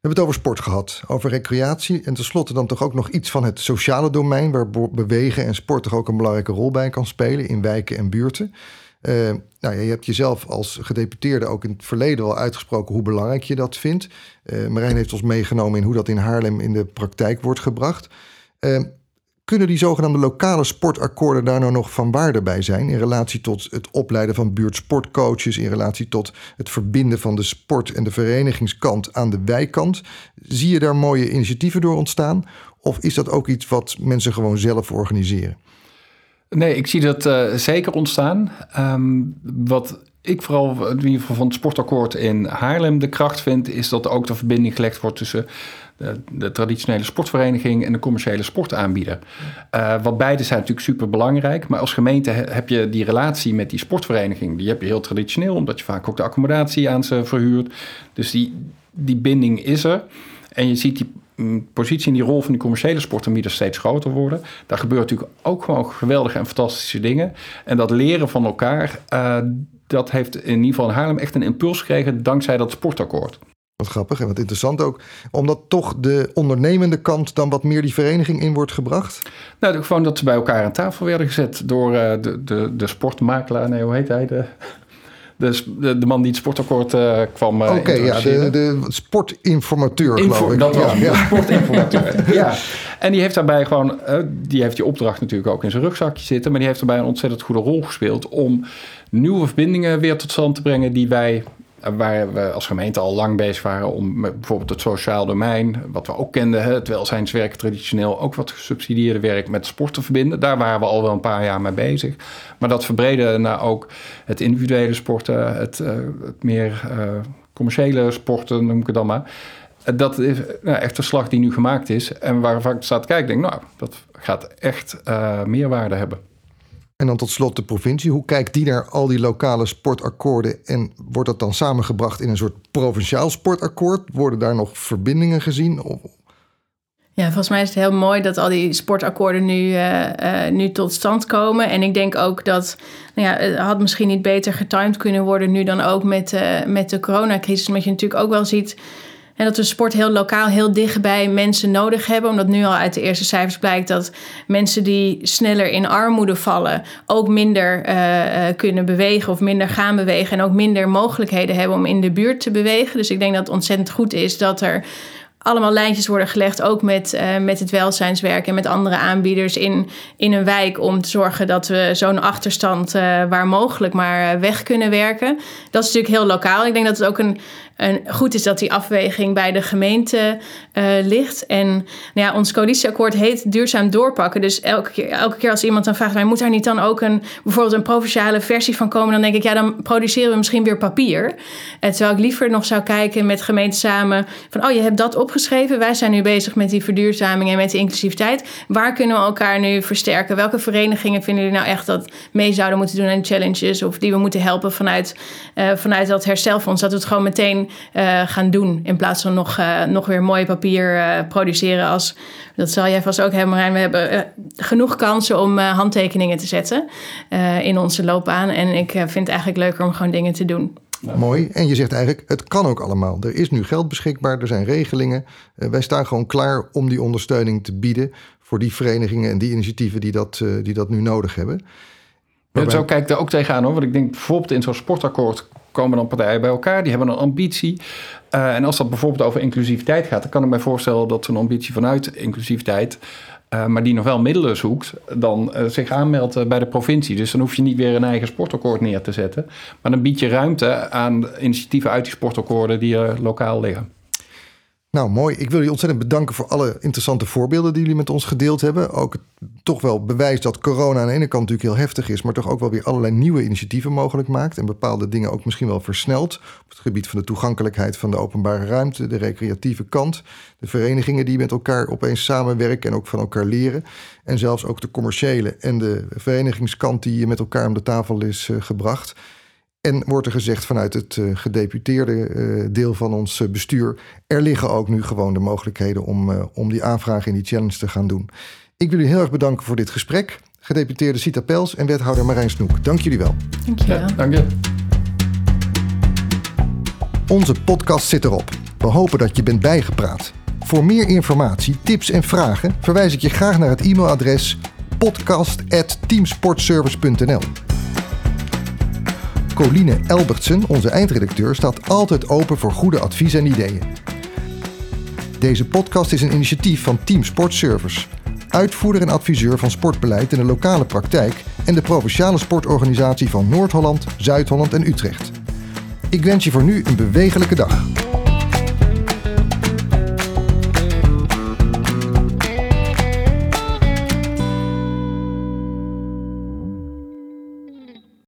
We hebben het over sport gehad, over recreatie en tenslotte dan toch ook nog iets van het sociale domein, waar bewegen en sport toch ook een belangrijke rol bij kan spelen in wijken en buurten. Eh, nou, je hebt jezelf als gedeputeerde ook in het verleden al uitgesproken hoe belangrijk je dat vindt. Eh Marijn heeft ons meegenomen in hoe dat in Haarlem in de praktijk wordt gebracht. Eh, kunnen die zogenaamde lokale sportakkoorden daar nou nog van waarde bij zijn in relatie tot het opleiden van buurtsportcoaches, in relatie tot het verbinden van de sport- en de verenigingskant aan de wijkkant? Zie je daar mooie initiatieven door ontstaan? Of is dat ook iets wat mensen gewoon zelf organiseren? Nee, ik zie dat eh, zeker ontstaan. Ehm, wat ik vooral in geval van het sportakkoord in Haarlem de kracht vind, is dat ook de verbinding gelegd wordt tussen de, traditionele sportvereniging en de commerciële sportaanbieder. Uh, wat beide zijn natuurlijk super belangrijk, maar als gemeente he- heb je die relatie met die sportvereniging, die heb je heel traditioneel, omdat je vaak ook de accommodatie aan ze verhuurt. Dus die, die binding is er. En je ziet die mm, positie en die rol van die commerciële sportaanbieders steeds groter worden. Daar gebeuren natuurlijk ook gewoon geweldige en fantastische dingen. En dat leren van elkaar, uh, dat heeft in ieder geval in Haarlem echt een impuls gekregen dankzij dat sportakkoord. Wat grappig en wat interessant ook. Omdat toch de ondernemende kant dan wat meer die vereniging in wordt gebracht? Nou, gewoon dat ze bij elkaar aan tafel werden gezet door uh, de, de, de sportmakelaar. Nee, hoe heet hij? De, de, de, man die het sportakkoord uh, kwam. Oké, okay, ja, de, de sportinformateur, Info, geloof ik. Dat was ja, ja. sportinformateur. [laughs] ja. En die heeft daarbij gewoon, uh, die heeft die opdracht natuurlijk ook in zijn rugzakje zitten, maar die heeft daarbij een ontzettend goede rol gespeeld om nieuwe verbindingen weer tot stand te brengen die wij waar we als gemeente al lang bezig waren om bijvoorbeeld het sociaal domein, wat we ook kenden, het welzijnswerk traditioneel, ook wat gesubsidieerde werk met sport te verbinden. Daar waren we al wel een paar jaar mee bezig. Maar dat verbreden naar ook het individuele sporten, het, uh, het meer uh, commerciële sporten, noem ik het dan maar. Dat is nou, echt een slag die nu gemaakt is en waarvan ik staat kijken, denk nou, dat gaat echt uh, meerwaarde hebben. En dan tot slot de provincie. Hoe kijkt die naar al die lokale sportakkoorden? En wordt dat dan samengebracht in een soort provinciaal sportakkoord? Worden daar nog verbindingen gezien? Ja, volgens mij is het heel mooi dat al die sportakkoorden nu, uh, uh, nu tot stand komen. En ik denk ook dat nou ja, het had misschien niet beter getimed kunnen worden nu dan ook met, uh, met de coronacrisis. Omdat je natuurlijk ook wel ziet en dat we sport heel lokaal, heel dicht bij mensen nodig hebben. Omdat nu al uit de eerste cijfers blijkt dat mensen die sneller in armoede vallen... ook minder uh, kunnen bewegen of minder gaan bewegen. En ook minder mogelijkheden hebben om in de buurt te bewegen. Dus ik denk dat het ontzettend goed is dat er allemaal lijntjes worden gelegd, ook met, uh, met het welzijnswerk en met andere aanbieders in, in een wijk, om te zorgen dat we zo'n achterstand waar mogelijk maar weg kunnen werken. Dat is natuurlijk heel lokaal. Ik denk dat het ook een, goed is dat die afweging bij de gemeente uh, ligt. En nou ja, ons coalitieakkoord heet duurzaam doorpakken. Dus elke keer, elke keer als iemand dan vraagt... Maar moet daar niet dan ook een, bijvoorbeeld een provinciale versie van komen... dan denk ik, ja, dan produceren we misschien weer papier. En eh, terwijl ik liever nog zou kijken met gemeenten samen... van, oh, je hebt dat opgeschreven. Wij zijn nu bezig met die verduurzaming en met de inclusiviteit. Waar kunnen we elkaar nu versterken? Welke verenigingen vinden jullie nou echt dat mee zouden moeten doen aan challenges... of die we moeten helpen vanuit, uh, vanuit dat herstelfonds? Dat we het gewoon meteen uh, gaan doen. In plaats van nog, uh, nog weer mooi papier uh, produceren. Als, dat zal jij vast ook hebben, Marijn. We hebben genoeg kansen om handtekeningen te zetten in onze loopbaan. En ik vind het eigenlijk leuker om gewoon dingen te doen. Mooi. En je zegt eigenlijk, het kan ook allemaal. Er is nu geld beschikbaar, er zijn regelingen. wij staan gewoon klaar om die ondersteuning te bieden voor die verenigingen en die initiatieven die dat, die dat nu nodig hebben. Waarbij... Zo kijk ik daar ook tegenaan hoor. Want ik denk bijvoorbeeld in zo'n sportakkoord komen dan partijen bij elkaar, die hebben een ambitie. Uh, en als dat bijvoorbeeld over inclusiviteit gaat, dan kan ik mij voorstellen dat zo'n ambitie vanuit inclusiviteit, uh, maar die nog wel middelen zoekt, dan uh, zich aanmeldt bij de provincie. Dus dan hoef je niet weer een eigen sportakkoord neer te zetten. Maar dan bied je ruimte aan initiatieven uit die sportakkoorden die lokaal liggen. Nou, mooi. Ik wil jullie ontzettend bedanken voor alle interessante voorbeelden die jullie met ons gedeeld hebben. Ook toch wel bewijs dat corona aan de ene kant natuurlijk heel heftig is, maar toch ook wel weer allerlei nieuwe initiatieven mogelijk maakt. En bepaalde dingen ook misschien wel versnelt. Op het gebied van de toegankelijkheid van de openbare ruimte, de recreatieve kant. De verenigingen die met elkaar opeens samenwerken en ook van elkaar leren. En zelfs ook de commerciële en de verenigingskant die met elkaar om de tafel is uh, gebracht. En wordt er gezegd vanuit het uh, gedeputeerde uh, deel van ons uh, bestuur... er liggen ook nu gewoon de mogelijkheden om, om die aanvraag in die challenge te gaan doen. Ik wil jullie heel erg bedanken voor dit gesprek. Gedeputeerde Sita Pels en wethouder Marijn Snoek. Dank jullie wel. Dank je wel. Ja, dank je. Onze podcast zit erop. We hopen dat je bent bijgepraat. Voor meer informatie, tips en vragen verwijs ik je graag naar het e-mailadres podcast.teamsportservice.nl. Coline Elbertsen, onze eindredacteur, staat altijd open voor goede advies en ideeën. Deze podcast is een initiatief van Team Sportservice, uitvoerder en adviseur van sportbeleid in de lokale praktijk en de provinciale sportorganisatie van Noord-Holland, Zuid-Holland en Utrecht. Ik wens je voor nu een bewegelijke dag.